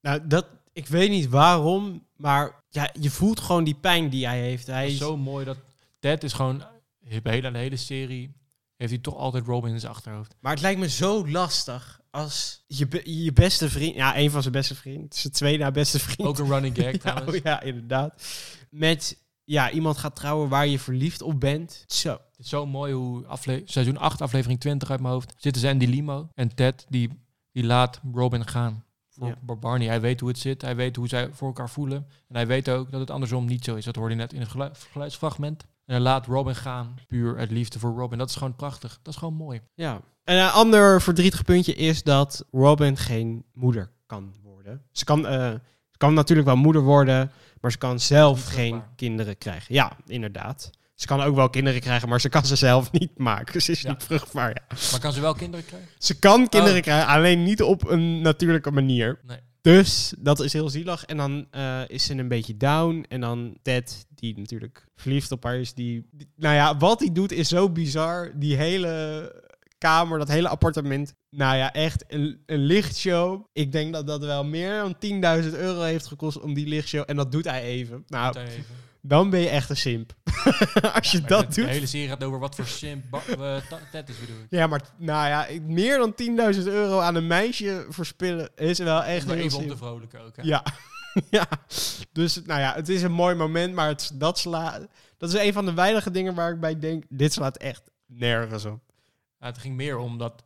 Nou, dat, ik weet niet waarom, maar ja, je voelt gewoon die pijn die hij heeft. Hij is zo mooi dat Ted is gewoon hele, de hele serie heeft hij toch altijd Robin in zijn achterhoofd. maar het lijkt me zo lastig als je, je beste vriend, ja, een van zijn beste vrienden, zijn tweede na beste vriend. Ook een running gag ja, trouwens. oh ja, inderdaad. Met ja, iemand gaat trouwen waar je verliefd op bent. Zo. Het is zo mooi hoe afle seizoen 8, aflevering 20 uit mijn hoofd, zitten ze in die limo. En Ted, die, die laat Robin gaan. Voor Ja. Barney. Hij weet hoe het zit. Hij weet hoe zij voor elkaar voelen. En hij weet ook dat het andersom niet zo is. Dat hoorde je net in het gelu- geluidsfragment. En hij laat Robin gaan. Puur uit liefde voor Robin. Dat is gewoon prachtig. Dat is gewoon mooi. Ja. En een ander verdrietig puntje is dat Robin geen moeder kan worden. Ze kan, eh, ze kan natuurlijk wel moeder worden, maar ze kan zelf geen kinderen krijgen. Ja, inderdaad. Ze kan ook wel kinderen krijgen, maar ze kan ze zelf niet maken. Ze is Ja. niet vruchtbaar. Ja. Maar kan ze wel kinderen krijgen? Ze kan kinderen Oh. krijgen, alleen niet op een natuurlijke manier. Nee. Dus dat is heel zielig. En dan eh, is ze een beetje down. En dan Ted, die natuurlijk verliefd op haar is. Die, die- nou ja, wat hij doet is zo bizar. Die hele kamer, dat hele appartement. Nou ja, echt een, een lichtshow. Ik denk dat dat wel meer dan 10.000 euro heeft gekost om die lichtshow. En dat doet hij even. Nou, Doet hij even. Dan ben je echt een simp. Als je dat doet. De hele serie gaat over wat voor simp Ba- eh, Ted is bedoel ik. Ja, maar nou ja, meer dan 10.000 euro aan een meisje verspillen is wel echt Maar heel even om te vrolijken ook. Hè? Ja. ja. Dus nou ja, het is een mooi moment, maar het, dat slaat. Dat is een van de weinige dingen waar ik bij denk: dit slaat echt nergens op. Ja, het ging meer om dat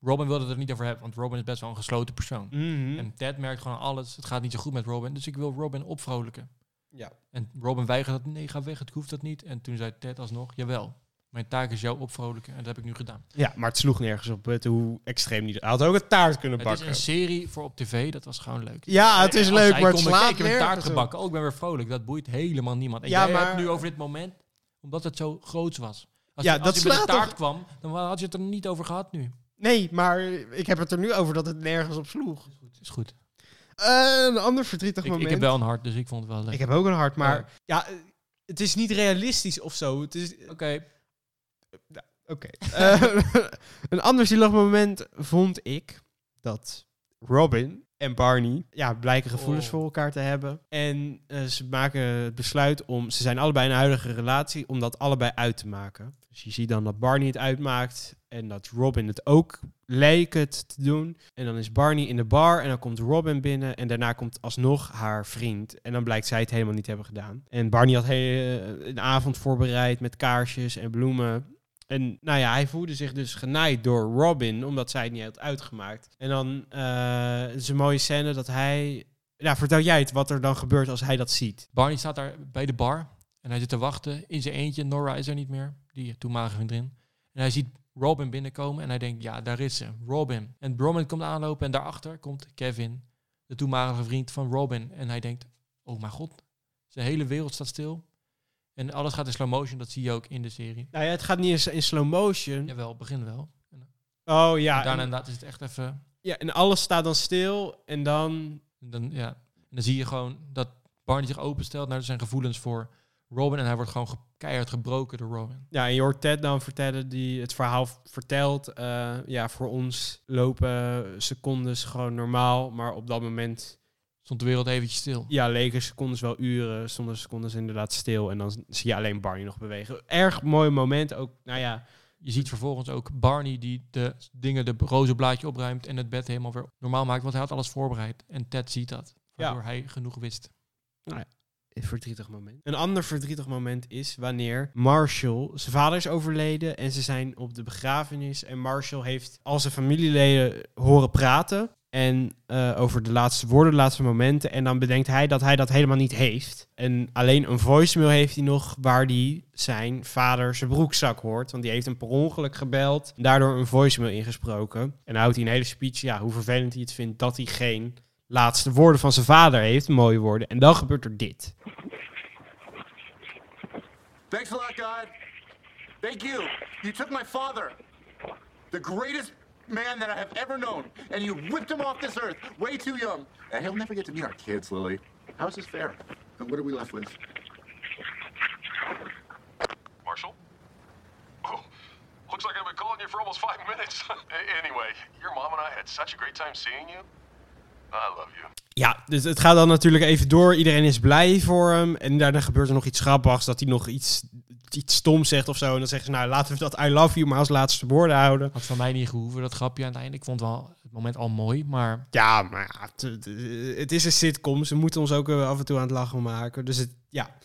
Robin wilde het er niet over hebben, want Robin is best wel een gesloten persoon. Mhm. En Ted merkt gewoon alles, het gaat niet zo goed met Robin, dus ik wil Robin opvrolijken. Ja. En Robin weigerde dat, nee, ga weg, het hoeft dat niet. En toen zei Ted alsnog, jawel, mijn taak is jou opvrolijken en dat heb ik nu gedaan. Ja, maar het sloeg nergens op het, hoe extreem niet. Hij had ook een taart kunnen Het is bakken. een serie voor op tv, dat was gewoon leuk. Ja, het is leuk, maar het slaat kijk, ik heb een taart gebakken, oh, ik ben weer vrolijk. Dat boeit helemaal niemand. En Ja, jij maar- hebt nu over dit moment, omdat het zo groots was. Als Ja, je, als dat je met de taart kwam, dan had je het er niet over gehad nu. Nee, maar ik heb het er nu over dat het nergens op sloeg. Is goed. Eh, een ander verdrietig Ik, moment. ik heb wel een hart, dus ik vond het wel leuk. Ik heb ook een hart, maar Ja. ja, het is niet realistisch of zo. Het is, Oké, Oké. Eh, een ander zielig moment vond ik dat Robin en Barney ja, blijken gevoelens Oh. voor elkaar te hebben. En eh, ze maken het besluit om, ze zijn allebei in een huidige relatie, om dat allebei uit te maken. Dus je ziet dan dat Barney het uitmaakt en dat Robin het ook lijkt het te doen. En dan is Barney in de bar en dan komt Robin binnen en daarna komt alsnog haar vriend. En dan blijkt zij het helemaal niet hebben gedaan. En Barney had he- een avond voorbereid met kaarsjes en bloemen. En nou ja, hij voelde zich dus genaaid door Robin, omdat zij het niet had uitgemaakt. En dan eh, is een mooie scène dat hij... Ja, vertel jij het, wat er dan gebeurt als hij dat ziet. Barney staat daar bij de bar en hij zit te wachten in zijn eentje. Nora is er niet meer, die toenmalige vriendin. En hij ziet Robin binnenkomen en hij denkt, ja, daar is ze, Robin. En Robin komt aanlopen en daarachter komt Kevin, de toenmalige vriend van Robin. En hij denkt, oh mijn god, zijn hele wereld staat stil. En alles gaat in slow motion, dat zie je ook in de serie. Nou ja, het gaat niet eens in slow motion. Jawel, begin wel. Oh ja, en daarna en, inderdaad is het echt even... ja, en alles staat dan stil en dan... Dan, ja, en dan zie je gewoon dat Barney zich openstelt naar zijn gevoelens voor Robin. En hij wordt gewoon ge- keihard gebroken door Robin. Ja, en je hoort Ted dan vertellen, die het verhaal vertelt. eh, ja, voor ons lopen secondes gewoon normaal, maar op dat moment Stond de wereld eventjes stil. Ja, leken secondes wel uren, stonden secondes inderdaad stil. En dan zie je alleen Barney nog bewegen. Erg mooi moment ook. Nou ja, Je ziet vervolgens ook Barney die de dingen, de roze blaadje opruimt en het bed helemaal weer normaal maakt, want hij had alles voorbereid. En Ted ziet dat, waardoor hij genoeg wist. een verdrietig moment. Een ander verdrietig moment is wanneer Marshall, zijn vader is overleden en ze zijn op de begrafenis. En Marshall heeft al zijn familieleden horen praten. En eh, over de laatste woorden, de laatste momenten. En dan bedenkt hij dat hij dat helemaal niet heeft. En alleen een voicemail heeft hij nog waar hij zijn vader zijn broekzak hoort. Want die heeft hem per ongeluk gebeld. En daardoor een voicemail ingesproken. En dan houdt hij een hele speech. Ja, hoe vervelend hij het vindt dat hij geen laatste woorden van zijn vader heeft. Mooie woorden. En dan gebeurt er dit. Thanks a lot, God. Thank you. You took my father, the greatest man that I have ever known, and you whipped him off this earth way too young. And he'll never get to meet our kids, Lily. How's this fair? And what are we left with? Marshall? Oh, looks like I've been calling you for almost five minutes. anyway, your mom and I had such a great time seeing you. I love you. Ja, dus het gaat dan natuurlijk even door. Iedereen is blij voor hem. En daarna gebeurt er nog iets grappigs. Dat hij nog iets, iets stoms zegt of zo. En dan zeggen ze, nou laten we dat I love you maar als laatste woorden houden. Had van mij niet gehoeven, dat grapje aan het einde. Ik vond wel het moment al mooi, maar... Ja, maar ja, het, het is een sitcom. Ze moeten ons ook eh, af en toe aan het lachen maken. Dus het, ja,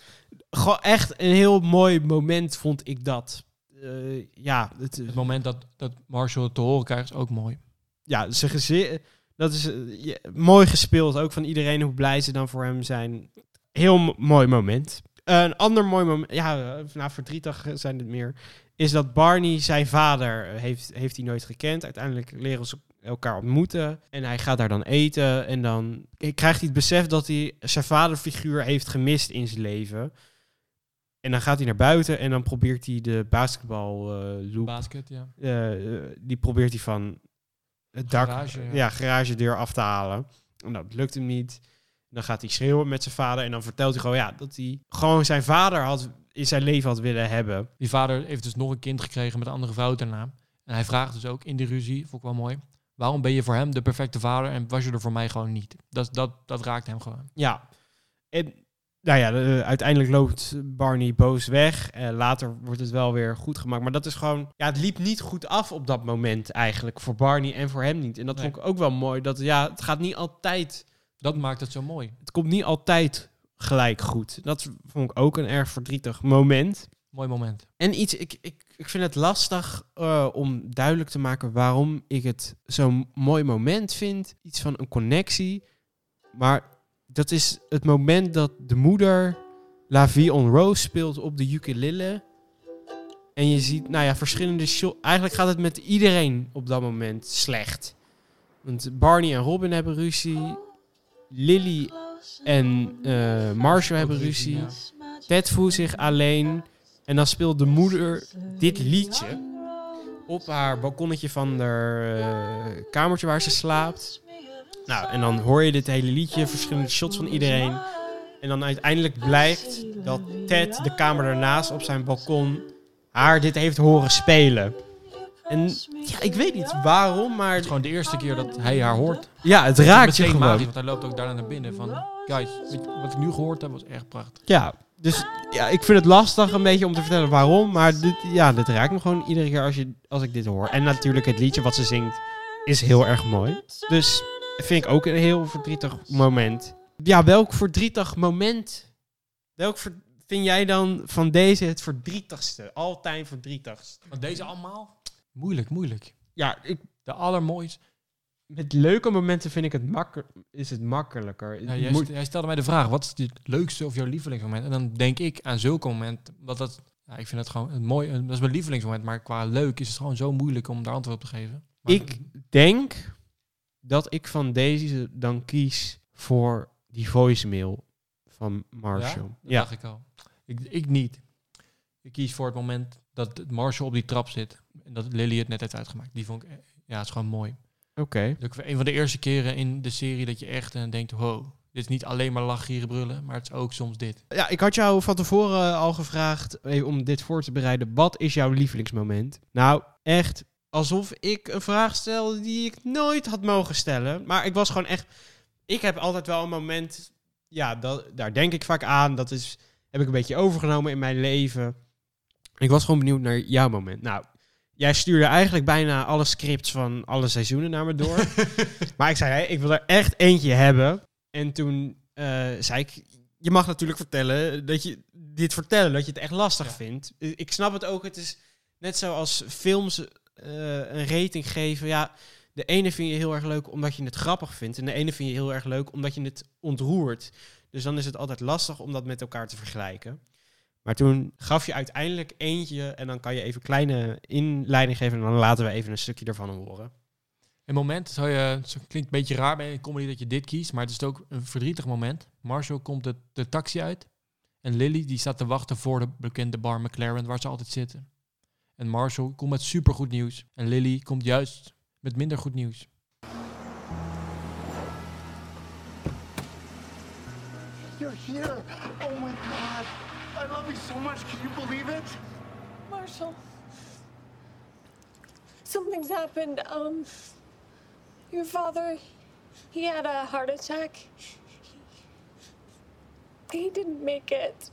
gewoon echt een heel mooi moment vond ik dat. Eh, ja, het, Het moment dat, dat Marshall het te horen krijgt is ook mooi. ja, ze geze- dat is eh, ja, mooi gespeeld. Ook van iedereen hoe blij ze dan voor hem zijn. Heel mooi moment. Een ander mooi moment, ja, eh, nou verdrietig zijn het meer, is dat Barney zijn vader eh, heeft, heeft hij nooit gekend. Uiteindelijk leren ze elkaar ontmoeten en hij gaat daar dan eten en dan krijgt hij het besef dat hij zijn vaderfiguur heeft gemist in zijn leven. En dan gaat hij naar buiten en dan probeert hij de basketbal eh loop, Basket, ja. die probeert hij van het dak, Garage, ja. ja. garagedeur af te halen. En dat lukt hem niet. Dan gaat hij schreeuwen met zijn vader en dan vertelt hij gewoon ja, dat hij gewoon zijn vader had, in zijn leven had willen hebben. Die vader heeft dus nog een kind gekregen met een andere vrouw daarna. En hij vraagt dus ook in die ruzie, vond ik wel mooi... waarom ben je voor hem de perfecte vader en was je er voor mij gewoon niet? Dat, dat, dat raakt hem gewoon. Ja. En nou ja, de- uiteindelijk loopt Barney boos weg. Eh, later wordt het wel weer goed gemaakt. Maar dat is gewoon... Ja, het liep niet goed af op dat moment eigenlijk. Voor Barney en voor hem niet. En dat Nee. vond ik ook wel mooi. Dat ja, het gaat niet altijd... Dat maakt het zo mooi. Het komt niet altijd gelijk goed. Dat vond ik ook een erg verdrietig moment. Mooi moment. En iets, ik, ik, ik vind het lastig eh, om duidelijk te maken waarom ik het zo'n mooi moment vind. Iets van een connectie. Maar dat is het moment dat de moeder La Vie on Rose speelt op de ukulele. En je ziet, nou ja, verschillende shots. Eigenlijk gaat het met iedereen op dat moment slecht. Want Barney en Robin hebben ruzie. Lily en eh Marshall hebben ruzie. Ted voelt zich alleen. En dan speelt de moeder dit liedje op haar balkonnetje van haar eh, kamertje waar ze slaapt. Nou, en dan hoor je dit hele liedje, verschillende shots van iedereen. En dan uiteindelijk blijkt dat Ted, de kamer daarnaast op zijn balkon, haar dit heeft horen spelen. En ja, ik weet niet waarom, maar... Het is gewoon de eerste keer dat hij haar hoort. Ja, het raakt je gewoon. magisch, want hij loopt ook daarna naar binnen van... Guys, wat ik nu gehoord heb was echt prachtig. Ja, dus ja, ik vind het lastig een beetje om te vertellen waarom. Maar dit, ja, dit raakt me gewoon iedere keer als, je, als ik dit hoor. En natuurlijk het liedje wat ze zingt is heel erg mooi. Dus vind ik ook een heel verdrietig moment. Ja, welk verdrietig moment? Welk ver- vind jij dan van deze het verdrietigste? Altijd verdrietigst. Want deze allemaal? Moeilijk, moeilijk. Ja, ik, De allermooiste. met leuke momenten vind ik het makker, is het makkelijker. Ja, jij, Moet- st- jij stelde mij de vraag, wat is het leukste of jouw lievelingsmoment? En dan denk ik aan zulke momenten, want dat, ja, ik vind het gewoon een mooi, dat is mijn lievelingsmoment, maar qua leuk is het gewoon zo moeilijk om daar antwoord op te geven. Maar Ik denk dat ik van deze dan kies voor die voicemail van Marshall. Ja, dat Ja, dacht ik al. Ik, ik niet. Ik kies voor het moment dat Marshall op die trap zit en dat Lily het net heeft uitgemaakt. Die vond ik, eh, ja, het is gewoon mooi. oké. Dat ik een van de eerste keren in de serie dat je echt eh, denkt, wow, dit is niet alleen maar lachen, gieren, brullen, maar het is ook soms dit. Ja, ik had jou van tevoren al gevraagd eh, om dit voor te bereiden. Wat is jouw lievelingsmoment? Nou, echt alsof ik een vraag stelde die ik nooit had mogen stellen. Maar ik was gewoon echt... Ik heb altijd wel een moment... Ja, dat, daar denk ik vaak aan. Dat is, heb ik een beetje overgenomen in mijn leven. Ik was gewoon benieuwd naar jouw moment. Nou, jij stuurde eigenlijk bijna alle scripts van alle seizoenen naar me door. maar ik zei, hey, ik wil er echt eentje hebben. En toen eh, zei ik, je mag natuurlijk vertellen dat je dit vertellen, dat je het echt lastig vindt. Ik snap het ook, het is net zoals films een rating geven. Ja, de ene vind je heel erg leuk omdat je het grappig vindt. En de ene vind je heel erg leuk omdat je het ontroert. Dus dan is het altijd lastig om dat met elkaar te vergelijken. Maar toen gaf je uiteindelijk eentje en dan kan je even kleine inleiding geven en dan laten we even een stukje ervan horen. Een moment, je, het klinkt een beetje raar bij een comedy dat je dit kiest, maar het is ook een verdrietig moment. Marshall komt de, de taxi uit en Lily die staat te wachten voor de bekende bar McLaren waar ze altijd zitten. En Marshall komt met supergoed nieuws en Lily komt juist Met minder goed nieuws. You're here. Oh my god. I love you so much. Can you believe it? Marshall. Something's happened. Um, your father, he had a heart attack. He didn't make it.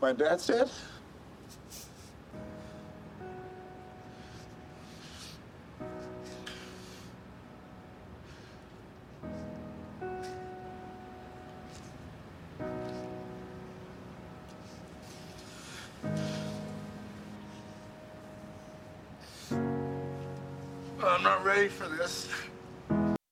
My dad's dead? I'm not ready for this.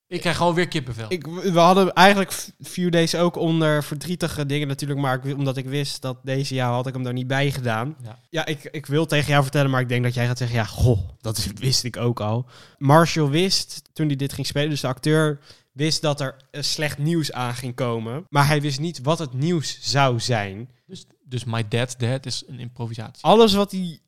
Ik krijg gewoon weer kippenvel. Ik, we hadden eigenlijk viel deze ook onder verdrietige dingen natuurlijk, maar ik, omdat ik wist dat deze jaar had ik hem er niet bij gedaan. Ja. Ja, ik, ik wil tegen jou vertellen, maar ik denk dat jij gaat zeggen, ja, goh, dat is- wist ik ook al. Marshall wist, toen hij dit ging spelen, dus de acteur wist dat er eh, slecht nieuws aan ging komen, maar hij wist niet wat het nieuws zou zijn. Dus, dus My Dad's Dad is een improvisatie. Alles wat hij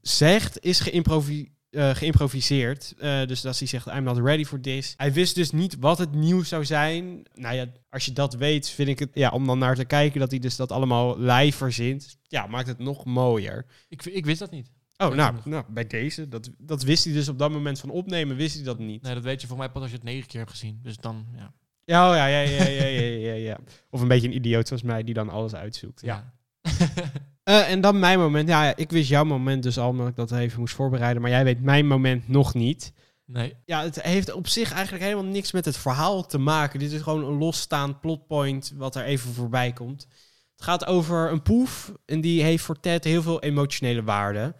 zegt is geïmprovi- eh, geïmproviseerd. Eh, dus als hij zegt, I'm not ready for this. Hij wist dus niet wat het nieuws zou zijn. Nou ja, als je dat weet, vind ik het, ja, om dan naar te kijken dat hij dus dat allemaal live verzint. Ja, maakt het nog mooier. Ik, ik wist dat niet. Oh, nou, nou, bij deze, dat, dat wist hij dus op dat moment van opnemen, wist hij dat niet. Nee, dat weet je voor mij pas als je het negen keer hebt gezien. Dus dan, ja. Ja, oh, ja, ja, ja, ja, ja, ja, ja. Of een beetje een idioot zoals mij die dan alles uitzoekt. Ja. Eh, en dan mijn moment. Ja, ja, ik wist jouw moment dus al, omdat ik dat even moest voorbereiden. Maar jij weet mijn moment nog niet. Nee. Ja, het heeft op zich eigenlijk helemaal niks met het verhaal te maken. Dit is gewoon een losstaand plotpoint wat er even voorbij komt. Het gaat over een poef en die heeft voor Ted heel veel emotionele waarde.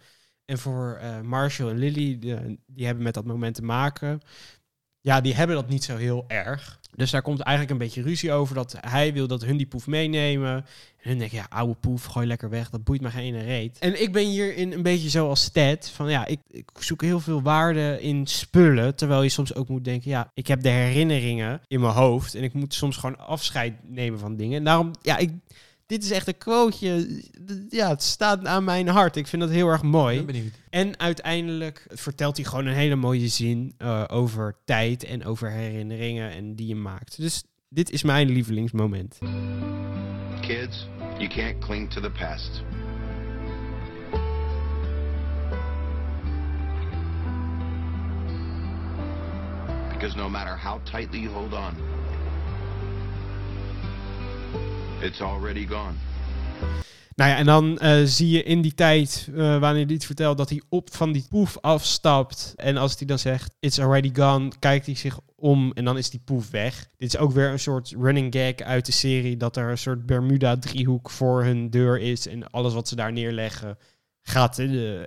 En voor eh, Marshall en Lily, die, die hebben met dat moment te maken. Ja, die hebben dat niet zo heel erg. Dus daar komt eigenlijk een beetje ruzie over dat hij wil dat hun die poef meenemen. En hun denken, ja, oude poef, gooi lekker weg. Dat boeit me geen ene reet. En ik ben hierin een beetje zoals Ted. Van ja, ik, ik zoek heel veel waarde in spullen. Terwijl je soms ook moet denken, ja, ik heb de herinneringen in mijn hoofd. En ik moet soms gewoon afscheid nemen van dingen. En daarom, ja, ik, dit is echt een quoteje. Ja, het staat aan mijn hart. Ik vind dat heel erg mooi. Ik ben benieuwd. En uiteindelijk vertelt hij gewoon een hele mooie zin eh, over tijd en over herinneringen en die je maakt. Dus dit is mijn lievelingsmoment. Kids, you can't cling to the past. Because no matter how tightly you hold on, it's already gone. Nou ja, en dan eh, zie je in die tijd, eh, wanneer hij dit vertelt, dat hij op van die poef afstapt. En als hij dan zegt, it's already gone, kijkt hij zich om en dan is die poef weg. Dit is ook weer een soort running gag uit de serie, dat er een soort Bermuda-driehoek voor hun deur is. En alles wat ze daar neerleggen gaat...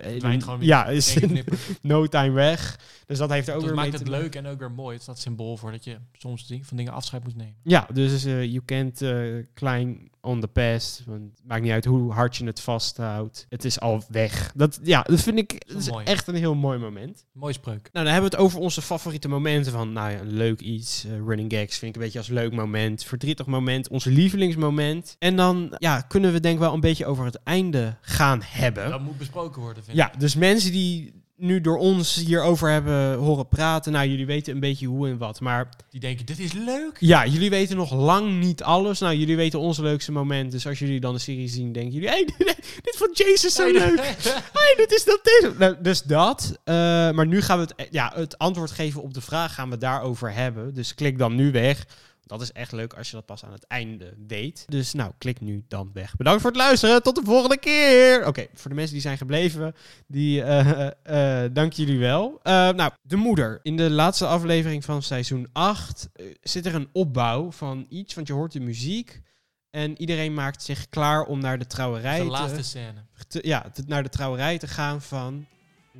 eh, Verdwijnt gewoon ja, is no time weg. Dus dat heeft ook Dat weer maakt het leuk en ook weer mooi. Het staat symbool voor dat je soms van dingen afscheid moet nemen. Ja, dus eh can't eh, climb on the past. Want het maakt niet uit hoe hard je het vasthoudt. Het is al weg. Dat, ja, dat vind ik dat is mooi. echt een heel mooi moment. Mooie spreuk. Nou, dan hebben we het over onze favoriete momenten van, nou ja, een leuk iets. eh, running gags vind ik een beetje als leuk moment. Verdrietig moment, ons lievelingsmoment. En dan, ja, kunnen we denk ik wel een beetje over het einde gaan hebben. Dat moet besproken worden, vind Ja, ik. dus mensen die nu door ons hierover hebben horen praten, nou, jullie weten een beetje hoe en wat. Maar Die denken, dit is leuk. ja, jullie weten nog lang niet alles. Nou, jullie weten onze leukste moment. Dus als jullie dan de serie zien, denken jullie... Hey, dit, dit vond Jason zo leuk. hey, dit is dat dit. Nou, dus dat. Eh, maar nu gaan we het, ja, het antwoord geven op de vraag. Gaan we daarover hebben. Dus klik dan nu weg. Dat is echt leuk als je dat pas aan het einde weet. Dus nou, klik nu dan weg. Bedankt voor het luisteren. Tot de volgende keer. Oké, voor de mensen die zijn gebleven, die eh, eh, eh, dank jullie wel. Nou, de moeder. In de laatste aflevering van seizoen 8 eh, zit er een opbouw van iets. Want je hoort de muziek. En iedereen maakt zich klaar om naar de trouwerij De te- laatste scène. te- ja, te- naar de trouwerij te gaan van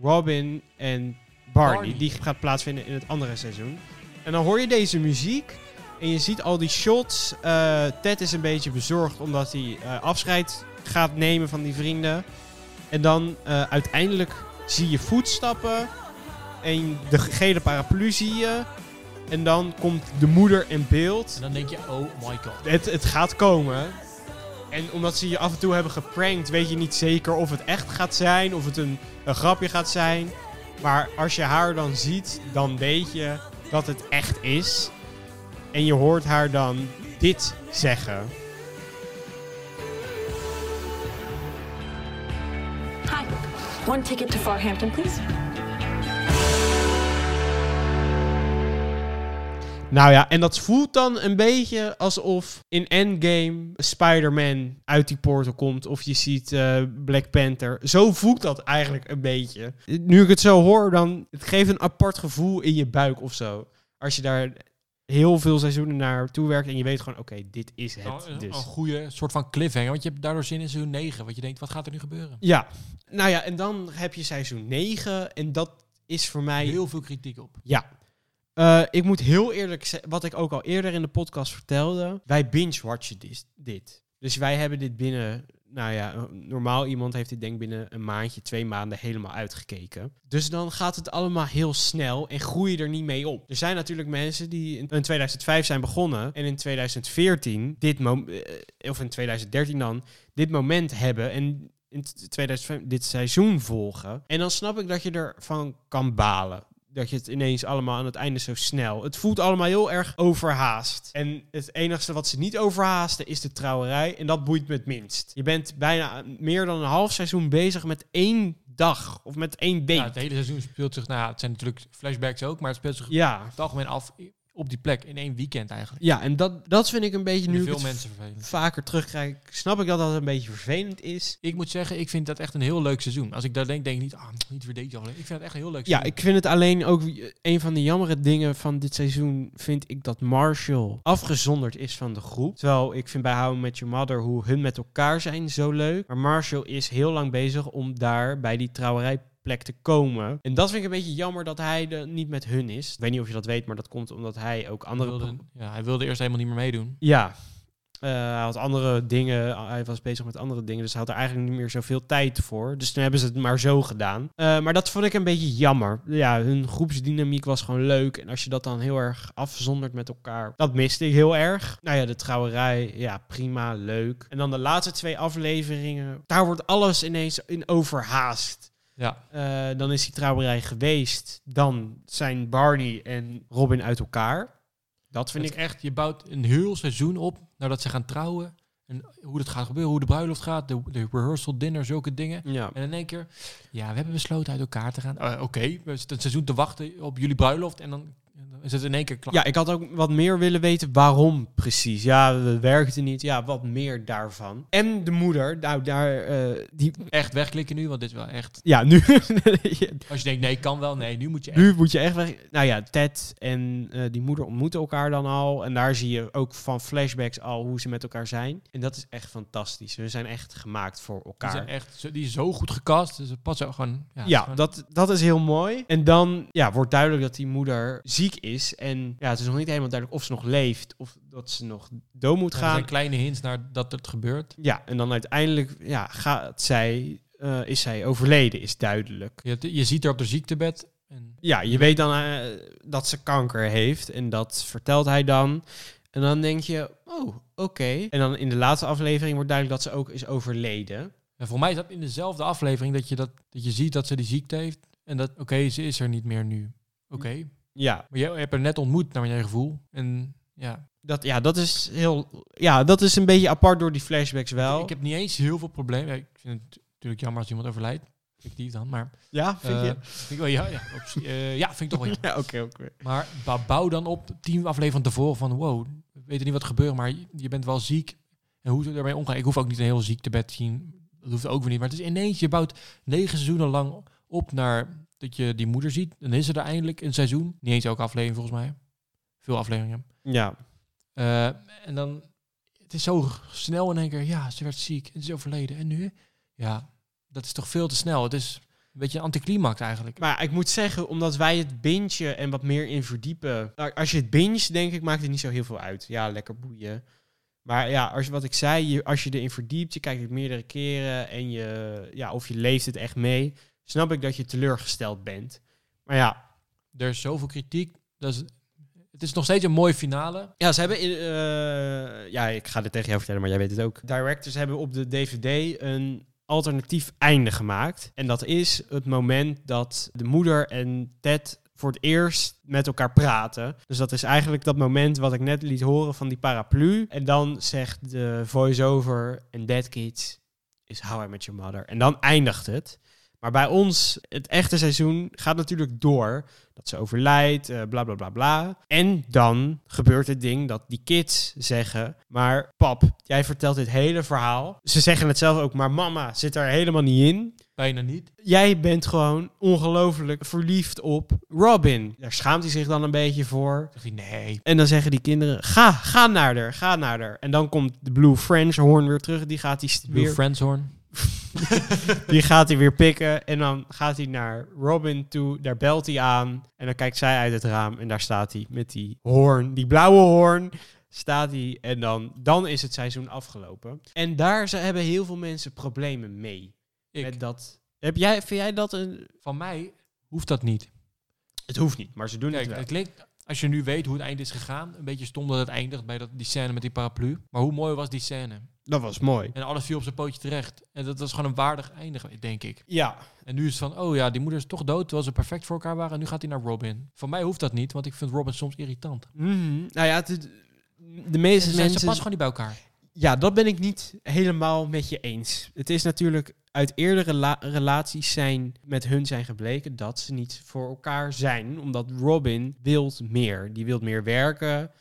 Robin en Barney. Barney. Die gaat plaatsvinden in het andere seizoen. En dan hoor je deze muziek en je ziet al die shots. Eh, Ted is een beetje bezorgd omdat hij eh, afscheid gaat nemen van die vrienden. En dan eh, uiteindelijk zie je voetstappen en de gele paraplu zie je. En dan komt de moeder in beeld. En dan denk je, oh my god. Het, het gaat komen. En omdat ze je af en toe hebben geprankt, weet je niet zeker of het echt gaat zijn, of het een, een grapje gaat zijn. Maar als je haar dan ziet, dan weet je dat het echt is. En je hoort haar dan dit zeggen. Hi. One ticket to Farhampton, please. Nou ja, en dat voelt dan een beetje alsof in Endgame Spider-Man uit die portal komt. Of je ziet eh, Black Panther. Zo voelt dat eigenlijk een beetje. Nu ik het zo hoor, dan het geeft een apart gevoel in je buik of zo. Als je daar heel veel seizoenen naar toe werkt en je weet gewoon, oké, dit is het. Nou, een, dus. een goede soort van cliffhanger. Want je hebt daardoor zin in seizoen 9. Want je denkt, wat gaat er nu gebeuren? Ja, nou ja, en dan heb je seizoen 9 en dat is voor mij... Heel veel kritiek op. Ja. Eh, ik moet heel eerlijk zeggen, wat ik ook al eerder in de podcast vertelde. Wij binge-watchen dis- dit. Dus wij hebben dit binnen, nou ja, normaal iemand heeft dit denk binnen een maandje, twee maanden helemaal uitgekeken. Dus dan gaat het allemaal heel snel en groei je er niet mee op. Er zijn natuurlijk mensen die in in 2005 zijn begonnen en in 2014 dit eh, of in 2013 dan, dit moment hebben en in 2005 dit seizoen volgen. En dan snap ik dat je ervan kan balen. Dat je het ineens allemaal aan het einde zo snel. Het voelt allemaal heel erg overhaast. En het enigste wat ze niet overhaasten is de trouwerij. En dat boeit me het minst. Je bent bijna meer dan een half seizoen bezig met één dag. Of met één week. Ja, het hele seizoen speelt zich, nou ja, het zijn natuurlijk flashbacks ook, maar het speelt zich Ja. het algemeen af op die plek in één weekend eigenlijk. Ja, en dat, dat vind ik een beetje nu veel mensen vervelend. vaker terugkrijg. Snap ik dat dat een beetje vervelend is. Ik moet zeggen, ik vind dat echt een heel leuk seizoen. Als ik daar denk, denk ik niet, ah, niet weer deze. Ik vind het echt een heel leuk Ja, seizoen. ik vind het alleen ook een van de jammere dingen van dit seizoen. Vind ik dat Marshall afgezonderd is van de groep. Terwijl ik vind bij How Met Your Mother hoe hun met elkaar zijn zo leuk. Maar Marshall is heel lang bezig om daar bij die trouwerijplek te komen. En dat vind ik een beetje jammer dat hij er niet met hun is. Ik weet niet of je dat weet, maar dat komt omdat hij ook Hij andere... wilde, ja, hij wilde eerst helemaal niet meer meedoen. Ja. Eh, hij had andere dingen, hij was bezig met andere dingen, dus hij had er eigenlijk niet meer zoveel tijd voor. Dus toen hebben ze het maar zo gedaan. Eh, maar dat vond ik een beetje jammer. Ja, hun groepsdynamiek was gewoon leuk. En als je dat dan heel erg afzondert met elkaar, dat miste ik heel erg. Nou ja, de trouwerij, ja, prima, leuk. En dan de laatste twee afleveringen, daar wordt alles ineens in overhaast. Ja. Eh, dan is die trouwerij geweest. Dan zijn Barney en Robin uit elkaar. Dat vind ik echt, je bouwt een heel seizoen op nadat ze gaan trouwen. En hoe dat gaat gebeuren, hoe de bruiloft gaat, de, de rehearsal dinner, zulke dingen. Ja. En in één keer, ja, we hebben besloten uit elkaar te gaan. Eh, Oké, we zitten een seizoen te wachten op jullie bruiloft en dan is het in één keer klaar. Ja, ik had ook wat meer willen weten waarom precies. Ja, we werkten niet. Ja, wat meer daarvan. En de moeder, nou daar, eh, die... Echt wegklikken nu, want dit wel echt... Ja, nu... Als je denkt, nee, kan wel. Nee, nu moet je echt... nu moet je echt weg... Nou ja, Ted en eh, die moeder ontmoeten elkaar dan al. En daar zie je ook van flashbacks al hoe ze met elkaar zijn. En dat is echt fantastisch. We zijn echt gemaakt voor Die, elkaar. zijn echt, zo- die is zo goed gecast, dus het past ook gewoon... Ja, Ja, gewoon- dat, dat is heel mooi. En dan ja, wordt duidelijk dat die moeder ziek is. En ja, het is nog niet helemaal duidelijk of ze nog leeft of dat ze nog dood moet Er gaan. zijn kleine hints naar dat het gebeurt. Ja, en dan uiteindelijk ja, gaat zij, eh, is zij overleden, is duidelijk. Je, je ziet haar op de ziektebed. En Ja, je weet dan eh, dat ze kanker heeft en dat vertelt hij dan. En dan denk je, oh, oké. En dan in de laatste aflevering wordt duidelijk dat ze ook is overleden. En voor mij is dat in dezelfde aflevering dat je, dat, dat je ziet dat ze die ziekte heeft. En dat, oké, ze is er niet meer nu. Oké. Ja, Maar je hebt haar net ontmoet, naar mijn gevoel. En ja, dat, ja, dat is heel. Ja, dat is een beetje apart door die flashbacks wel. ik heb niet eens heel veel problemen. Ik vind het natuurlijk jammer als iemand overlijdt. Fictief dan, maar... Ja, vind eh, je? Vind ik wel, ja, ja, op- eh, ja, vind ik toch wel. Ja, oké, oké. Maar bouw dan op tien afleveringen tevoren van... wow, we weten niet wat er gebeurt, maar je- je bent wel ziek. En hoe ze ermee omgaan. Ik hoef ook niet een heel ziektebed te zien. Dat hoeft ook weer niet. Maar het is ineens, je bouwt negen seizoenen lang op naar dat je die moeder ziet. Dan is er er eindelijk een seizoen. Niet eens elke aflevering volgens mij. Veel afleveringen. Ja. Eh, en dan, het is zo snel in één keer. Ja, ze werd ziek en ze is overleden. En nu? Ja, dat is toch veel te snel. Het is een beetje een anticlimax eigenlijk. Maar ik moet zeggen, omdat wij het bingen en wat meer in verdiepen. Nou, Als je het binge, denk ik, maakt het niet zo heel veel uit. Ja, lekker boeien. Maar ja, als, wat ik zei, je, als je erin verdiept, je kijkt het meerdere keren en je, ja, of je leeft het echt mee, snap ik dat je teleurgesteld bent. Maar ja, Er is zoveel kritiek. Dat is het is nog steeds een mooie finale. Ja, ze hebben in, eh, ja, ik ga dit tegen jou vertellen, maar jij weet het ook. Directors hebben op de DVD een alternatief einde gemaakt. En dat is het moment dat de moeder en Ted voor het eerst met elkaar praten. Dus dat is eigenlijk dat moment wat ik net liet horen van die paraplu. En dan zegt de voice-over en Dead Kids is How I Met Your Mother. En dan eindigt het. Maar bij ons, het echte seizoen gaat natuurlijk door. Dat ze overlijdt, eh, bla bla bla bla. En dan gebeurt het ding dat die kids zeggen... Maar pap, jij vertelt dit hele verhaal. Ze zeggen het zelf ook, maar mama zit er helemaal niet in. Bijna niet. Jij bent gewoon ongelooflijk verliefd op Robin. Daar schaamt hij zich dan een beetje voor. Zegt hij, nee. En dan zeggen die kinderen, ga, ga naar haar, ga naar haar. En dan komt de Blue French horn weer terug. Die gaat st- Blue weer... Friendshorn. Die gaat hij weer pikken. En dan gaat hij naar Robin toe. Daar belt hij aan. En dan kijkt zij uit het raam. En daar staat hij met die hoorn. Die blauwe hoorn. Staat hij. En dan, dan is het seizoen afgelopen. En daar ze hebben heel veel mensen problemen mee. Ik. Met dat. Heb jij, vind jij dat een. Van mij hoeft dat niet. Het hoeft niet, maar ze doen Kijk, het wel. het klinkt, als je nu weet hoe het eind is gegaan, een beetje stom dat het eindigt bij dat, die scène met die paraplu. Maar hoe mooi was die scène? Dat was mooi. En alles viel op zijn pootje terecht. En dat was gewoon een waardig einde, denk ik. Ja. En nu is het van, oh ja, die moeder is toch dood, terwijl ze perfect voor elkaar waren. En nu gaat hij naar Robin. Voor mij hoeft dat niet, want ik vind Robin soms irritant. Mhm. Nou ja, het- de meeste Ze, ze mensen. passen gewoon niet bij elkaar. Ja, dat ben ik niet helemaal met je eens. Het is natuurlijk uit eerdere la- relaties zijn met hun zijn gebleken dat ze niet voor elkaar zijn, omdat Robin wilt meer. Die wilt meer werken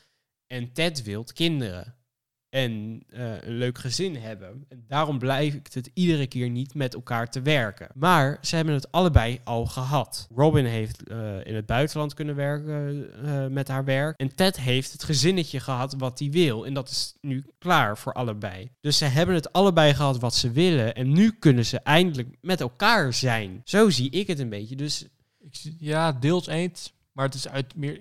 en Ted wilt kinderen en eh, een leuk gezin hebben. En daarom blijkt het iedere keer niet met elkaar te werken. Maar ze hebben het allebei al gehad. Robin heeft eh, in het buitenland kunnen werken eh, met haar werk. En Ted heeft het gezinnetje gehad wat hij wil. En dat is nu klaar voor allebei. Dus ze hebben het allebei gehad wat ze willen. En nu kunnen ze eindelijk met elkaar zijn. Zo zie ik het een beetje. Dus ja, deels eens. Maar het is uit meer,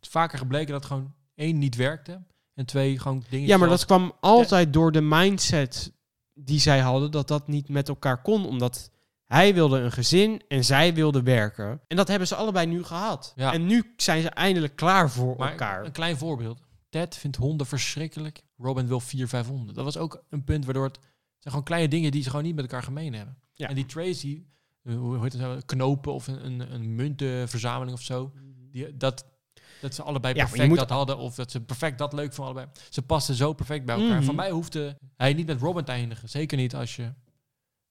vaker gebleken dat gewoon één niet werkte. En twee gewoon dingen. Ja, maar dat kwam altijd door de mindset die zij hadden, dat dat niet met elkaar kon, omdat hij wilde een gezin en zij wilde werken. En dat hebben ze allebei nu gehad. Ja. En nu zijn ze eindelijk klaar voor Maar elkaar. een klein voorbeeld. Ted vindt honden verschrikkelijk. Robin wil vier, vijf honden. Dat was ook een punt waardoor het... zijn gewoon kleine dingen die ze gewoon niet met elkaar gemeen hebben. Ja. En die Tracy, eh, hoe heet het nou, knopen of een, een, een muntenverzameling of zo. Die, dat, dat ze allebei Ja, perfect moet- dat hadden. Of dat ze perfect dat leuk vonden allebei. Ze pasten zo perfect bij elkaar. Mhm. Van mij hoefde hij niet met Robin te eindigen. Zeker niet als je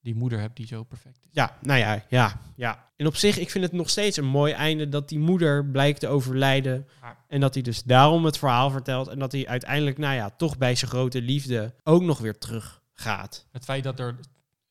die moeder hebt die zo perfect is. Ja, nou ja, ja, ja. En op zich, ik vind het nog steeds een mooi einde dat die moeder blijkt te overlijden. En dat hij dus daarom het verhaal vertelt. En dat hij uiteindelijk, nou ja, toch bij zijn grote liefde ook nog weer terug gaat. Het feit dat er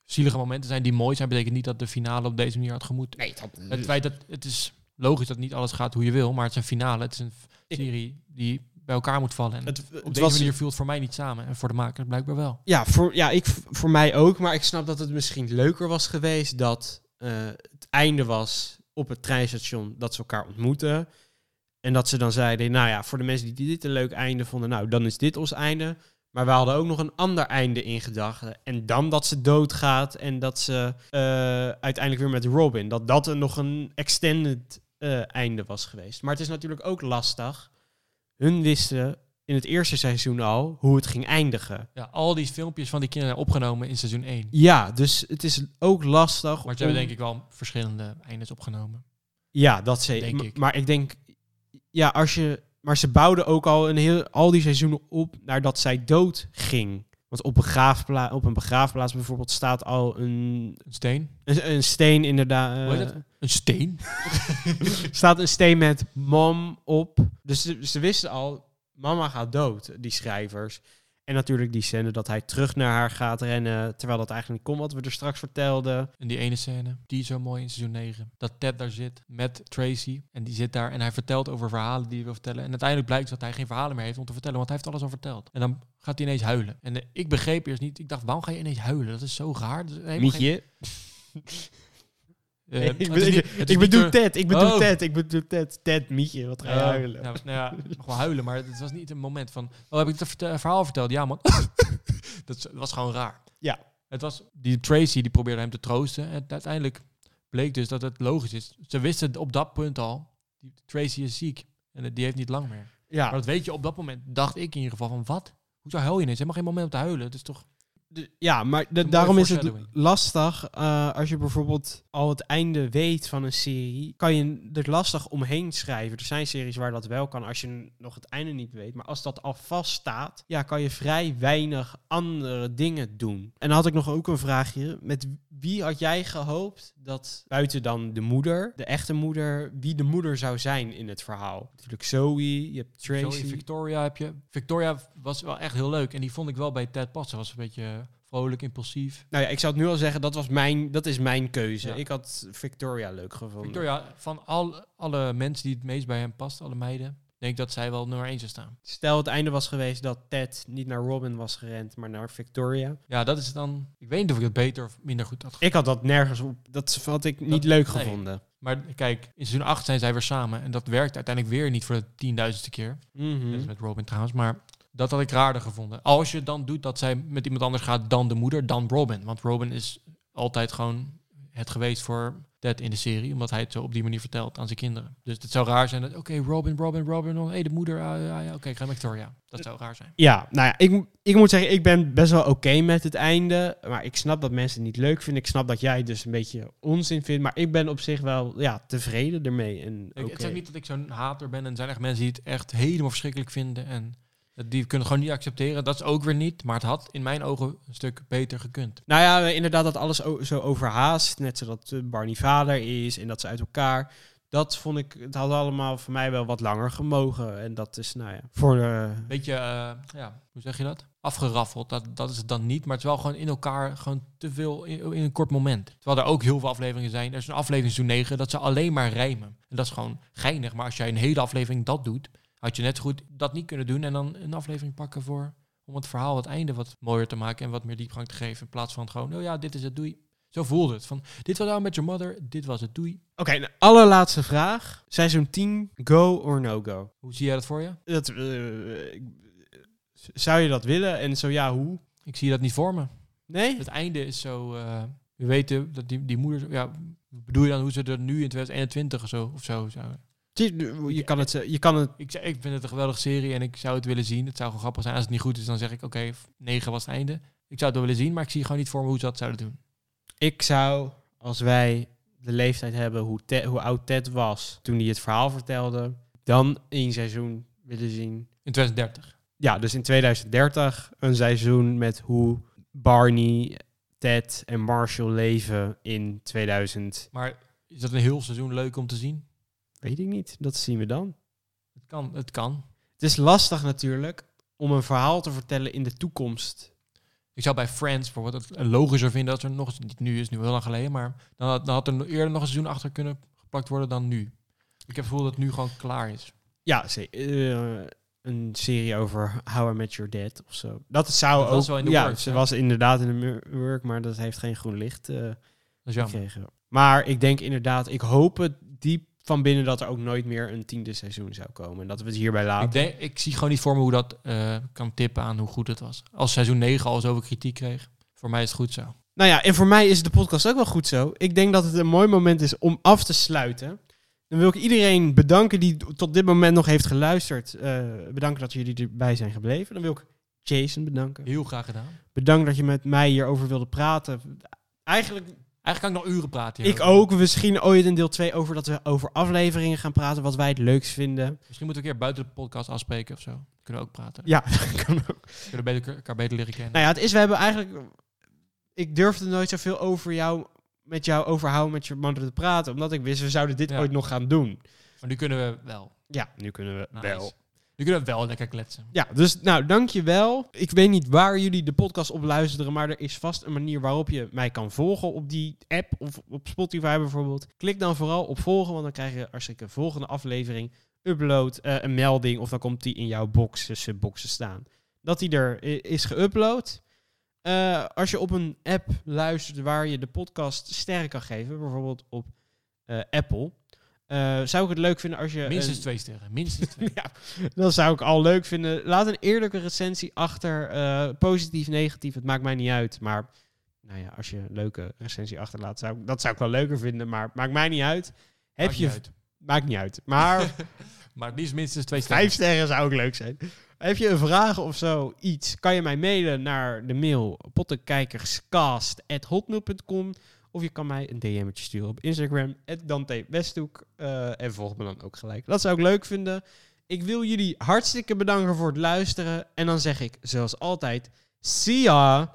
zielige momenten zijn die mooi zijn, betekent niet dat de finale op deze manier had gemoeten. Nee, dat, Het feit dat het is logisch dat niet alles gaat hoe je wil, maar het is een finale. Het is een serie die bij elkaar moet vallen. En Het- op deze was- manier viel het voor mij niet samen. En voor de makers blijkbaar wel. Ja, voor, ja ik, voor mij ook. Maar ik snap dat het misschien leuker was geweest dat eh, het einde was op het treinstation dat ze elkaar ontmoeten. En dat ze dan zeiden, nou ja, voor de mensen die dit een leuk einde vonden, nou, dan is dit ons einde. Maar we hadden ook nog een ander einde in gedachten. En dan dat ze doodgaat en dat ze eh, uiteindelijk weer met Robin, dat dat nog een extended eh, einde was geweest. Maar het is natuurlijk ook lastig. Hun wisten in het eerste seizoen al hoe het ging eindigen. Ja, al die filmpjes van die kinderen zijn opgenomen in seizoen 1. Ja, dus het is ook lastig. Maar ze hebben denk ik wel verschillende eindes opgenonomen. Ja, dat zeker. Ik. Maar ik denk, ja, als je. Maar ze bouwden ook al een heel, al die seizoenen op nadat zij dood ging. Want op, begraafpla op een begraafplaats bijvoorbeeld staat al een... Een steen? Een, een steen inderdaad. Het? Een steen? staat een steen met mom op. Dus ze, ze wisten al, mama gaat dood, die schrijvers. En natuurlijk die scène dat hij terug naar haar gaat rennen, terwijl dat eigenlijk niet kon, wat we er straks vertelden. En die ene scène, die is zo mooi in seizoen 9. Dat Ted daar zit met Tracy. En die zit daar en hij vertelt over verhalen die hij wil vertellen. En uiteindelijk blijkt dat hij geen verhalen meer heeft om te vertellen, want hij heeft alles al verteld. En dan gaat hij ineens huilen. En ik begreep eerst niet, ik dacht, waarom ga je ineens huilen? Dat is zo raar. Dat is helemaal Mietje. geen- Eh, ik, niet- ik, bedoel door- Ted, ik bedoel Oh. Ted, ik bedoel Ted. Ted, Mietje, wat ga je Oh, huilen? Nou, nou ja, gewoon huilen, maar het was niet een moment van... Oh, heb ik het verhaal verteld? Ja, man. dat was gewoon raar. Ja. Het was, die Tracy die probeerde hem te troosten. En uiteindelijk bleek dus dat het logisch is. Ze wisten op dat punt al, Tracy is ziek. En die heeft niet lang meer. Ja. Maar dat weet je op dat moment, dacht ik in ieder geval van wat? Hoezo huil je ineens? Helemaal geen moment om te huilen. Het is toch... Ja, maar de- daarom is het lastig eh, als je bijvoorbeeld al het einde weet van een serie. Kan je er lastig omheen schrijven. Er zijn series waar dat wel kan als je nog het einde niet weet. Maar als dat al vaststaat, ja, kan je vrij weinig andere dingen doen. En dan had ik nog ook een vraagje. Met wie had jij gehoopt dat, buiten dan de moeder, de echte moeder, wie de moeder zou zijn in het verhaal? Natuurlijk Zoe, je hebt Tracy. Zoe Victoria heb je. Victoria was wel echt heel leuk. En die vond ik wel bij Ted passen. Was een beetje vrolijk, impulsief. Nou ja, ik zou het nu al zeggen, dat, was mijn, dat is mijn keuze. Ja. Ik had Victoria leuk gevonden. Victoria, van al, alle mensen die het meest bij hem past, alle meiden, denk ik dat zij wel nummer 1 zou staan. Stel het einde was geweest dat Ted niet naar Robin was gerend, maar naar Victoria. Ja, dat is dan... Ik weet niet of ik het beter of minder goed had Ik had dat nergens op. Dat had ik niet Dat- leuk nee. gevonden. Maar kijk, in seizoen 8 zijn zij weer samen. En dat werkt uiteindelijk weer niet voor de tienduizendste keer. Mhm. Dat is met Robin trouwens. Maar dat had ik raarder gevonden. Als je dan doet dat zij met iemand anders gaat dan de moeder, dan Robin. Want Robin is altijd gewoon het geweest voor Ted in de serie. Omdat hij het zo op die manier vertelt aan zijn kinderen. Dus het zou raar zijn dat, oké, Robin, Robin, Robin. Oh, hey, de moeder. ah, ja, ja, oké, ik ga met Victoria. Dat zou raar zijn. Ja, nou ja, ik, ik moet zeggen, ik ben best wel oké met het einde. Maar ik snap dat mensen het niet leuk vinden. Ik snap dat jij het dus een beetje onzin vindt. Maar ik ben op zich wel ja, tevreden ermee. En Ik. Het is niet dat ik zo'n hater ben. En er zijn echt mensen die het echt helemaal verschrikkelijk vinden. En die kunnen gewoon niet accepteren. Dat is ook weer niet. Maar het had in mijn ogen een stuk beter gekund. Nou ja, inderdaad dat alles zo overhaast. Net zodat eh, Barney vader is en dat ze uit elkaar. Dat vond ik, het had allemaal voor mij wel wat langer gemogen. En dat is, nou ja, voor de... Beetje, eh, ja, hoe zeg je dat? Afgeraffeld. Dat, dat is het dan niet. Maar het is wel gewoon in elkaar gewoon te veel in, in een kort moment. Terwijl er ook heel veel afleveringen zijn. Er is een aflevering seizoen 9 dat ze alleen maar rijmen. En dat is gewoon geinig. Maar als jij een hele aflevering dat doet, had je net goed dat niet kunnen doen. En dan een aflevering pakken voor om het verhaal, het einde wat mooier te maken en wat meer diepgang te geven. In plaats van gewoon, oh ja, dit is het, doei. Zo voelde het. Van, dit was nou met your mother, dit was het, doei. Oké, de allerlaatste vraag. Seizoen 10, go or no go? Hoe zie jij dat voor je? Dat, eh, zou je dat willen? En zo ja, hoe? Ik zie dat niet voor me. Nee? Het einde is zo. eh, we weten dat die, die moeder. Ja, bedoel je dan hoe ze er nu in 2021 of zo? Of zo zou. Je, je kan het, je kan het Ik, ik vind het een geweldige serie en ik zou het willen zien. Het zou gewoon grappig zijn. Als het niet goed is, dan zeg ik: oké, 9 was het einde. Ik zou het wel willen zien, maar ik zie gewoon niet voor me hoe ze dat zouden doen. Ik zou, als wij de leeftijd hebben hoe, Ted- hoe oud Ted was toen hij het verhaal vertelde, dan één seizoen willen zien. In 2030. Ja, dus in 2030 een seizoen met hoe Barney, Ted en Marshall leven in 2000. Maar is dat een heel seizoen leuk om te zien? Weet ik niet, dat zien we dan. Het kan. Het kan. Het is lastig natuurlijk om een verhaal te vertellen in de toekomst. Ik zou bij Friends bijvoorbeeld het logischer vinden dat er nog niet nu is nu heel lang geleden, maar dan had, dan had er eerder nog een seizoen achter kunnen geplakt worden dan nu. Ik heb het gevoel dat het nu gewoon klaar is. Ja, eh, een serie over How I Met Your Dad of zo. Dat zou Dat ook... wel in de ja, works, ze was inderdaad in de work, maar dat heeft geen groen licht jammer. gekregen. Maar ik denk inderdaad, ik hoop het diep van binnen dat er ook nooit meer een tiende seizoen zou komen. En dat we het hierbij laten. Ik, denk, ik zie gewoon niet voor me hoe dat eh, kan tippen aan hoe goed het was. Als seizoen 9 al zoveel kritiek kreeg, voor mij is het goed zo. Nou ja, en voor mij is de podcast ook wel goed zo. Ik denk dat het een mooi moment is om af te sluiten. Dan wil ik iedereen bedanken die tot dit moment nog heeft geluisterd. Eh, bedanken dat jullie erbij zijn gebleven. Dan wil ik Jason bedanken. Heel graag gedaan. Bedankt dat je met mij hierover wilde praten. Eigenlijk, Eigenlijk kan ik nog uren praten. ik ook. Misschien ooit in deel 2 over dat we over afleveringen gaan praten. Wat wij het leukst vinden. Misschien moeten we een keer buiten de podcast afspreken of zo. Kunnen we ook praten. Ja, kan ook. Kunnen we beter, elkaar beter leren kennen. Nou ja, het is, we hebben eigenlijk... Ik durfde nooit zoveel over jou, met jou overhouden met je man te praten. Omdat ik wist, we zouden dit Ja. ooit nog gaan doen. Maar nu kunnen we wel. Ja, nu kunnen we Nice. wel. Nu kunnen we wel lekker kletsen. Ja, dus nou, dankjewel. Ik weet niet waar jullie de podcast op luisteren, maar er is vast een manier waarop je mij kan volgen op die app of op Spotify bijvoorbeeld. Klik dan vooral op volgen, want dan krijg je als ik een volgende aflevering upload eh, een melding of dan komt die in jouw box tussen boxen staan. Dat die er i- is geüpload. Eh, als je op een app luistert waar je de podcast sterren kan geven, bijvoorbeeld op eh, Apple, eh, zou ik het leuk vinden als je... Minstens een- twee sterren. Minstens twee. ja, dat zou ik al leuk vinden. Laat een eerlijke recensie achter. eh, positief, negatief, het maakt mij niet uit. Maar nou ja, als je een leuke recensie achterlaat, zou, ik- dat zou ik wel leuker vinden. Maar maakt mij niet uit. Heb Maakt je, niet uit. Maakt niet uit. Maar Maar het liefst minstens twee sterren. Vijf sterren zou ook leuk zijn. Heb je een vraag of zo, iets, kan je mij mailen naar de mail pottenkijkerscast.hotmail.com of je kan mij een DM'tje sturen op Instagram, Dante Westhoek. eh, en volg me dan ook gelijk. Dat zou ik leuk vinden. Ik wil jullie hartstikke bedanken voor het luisteren. En dan zeg ik, zoals altijd, see ya!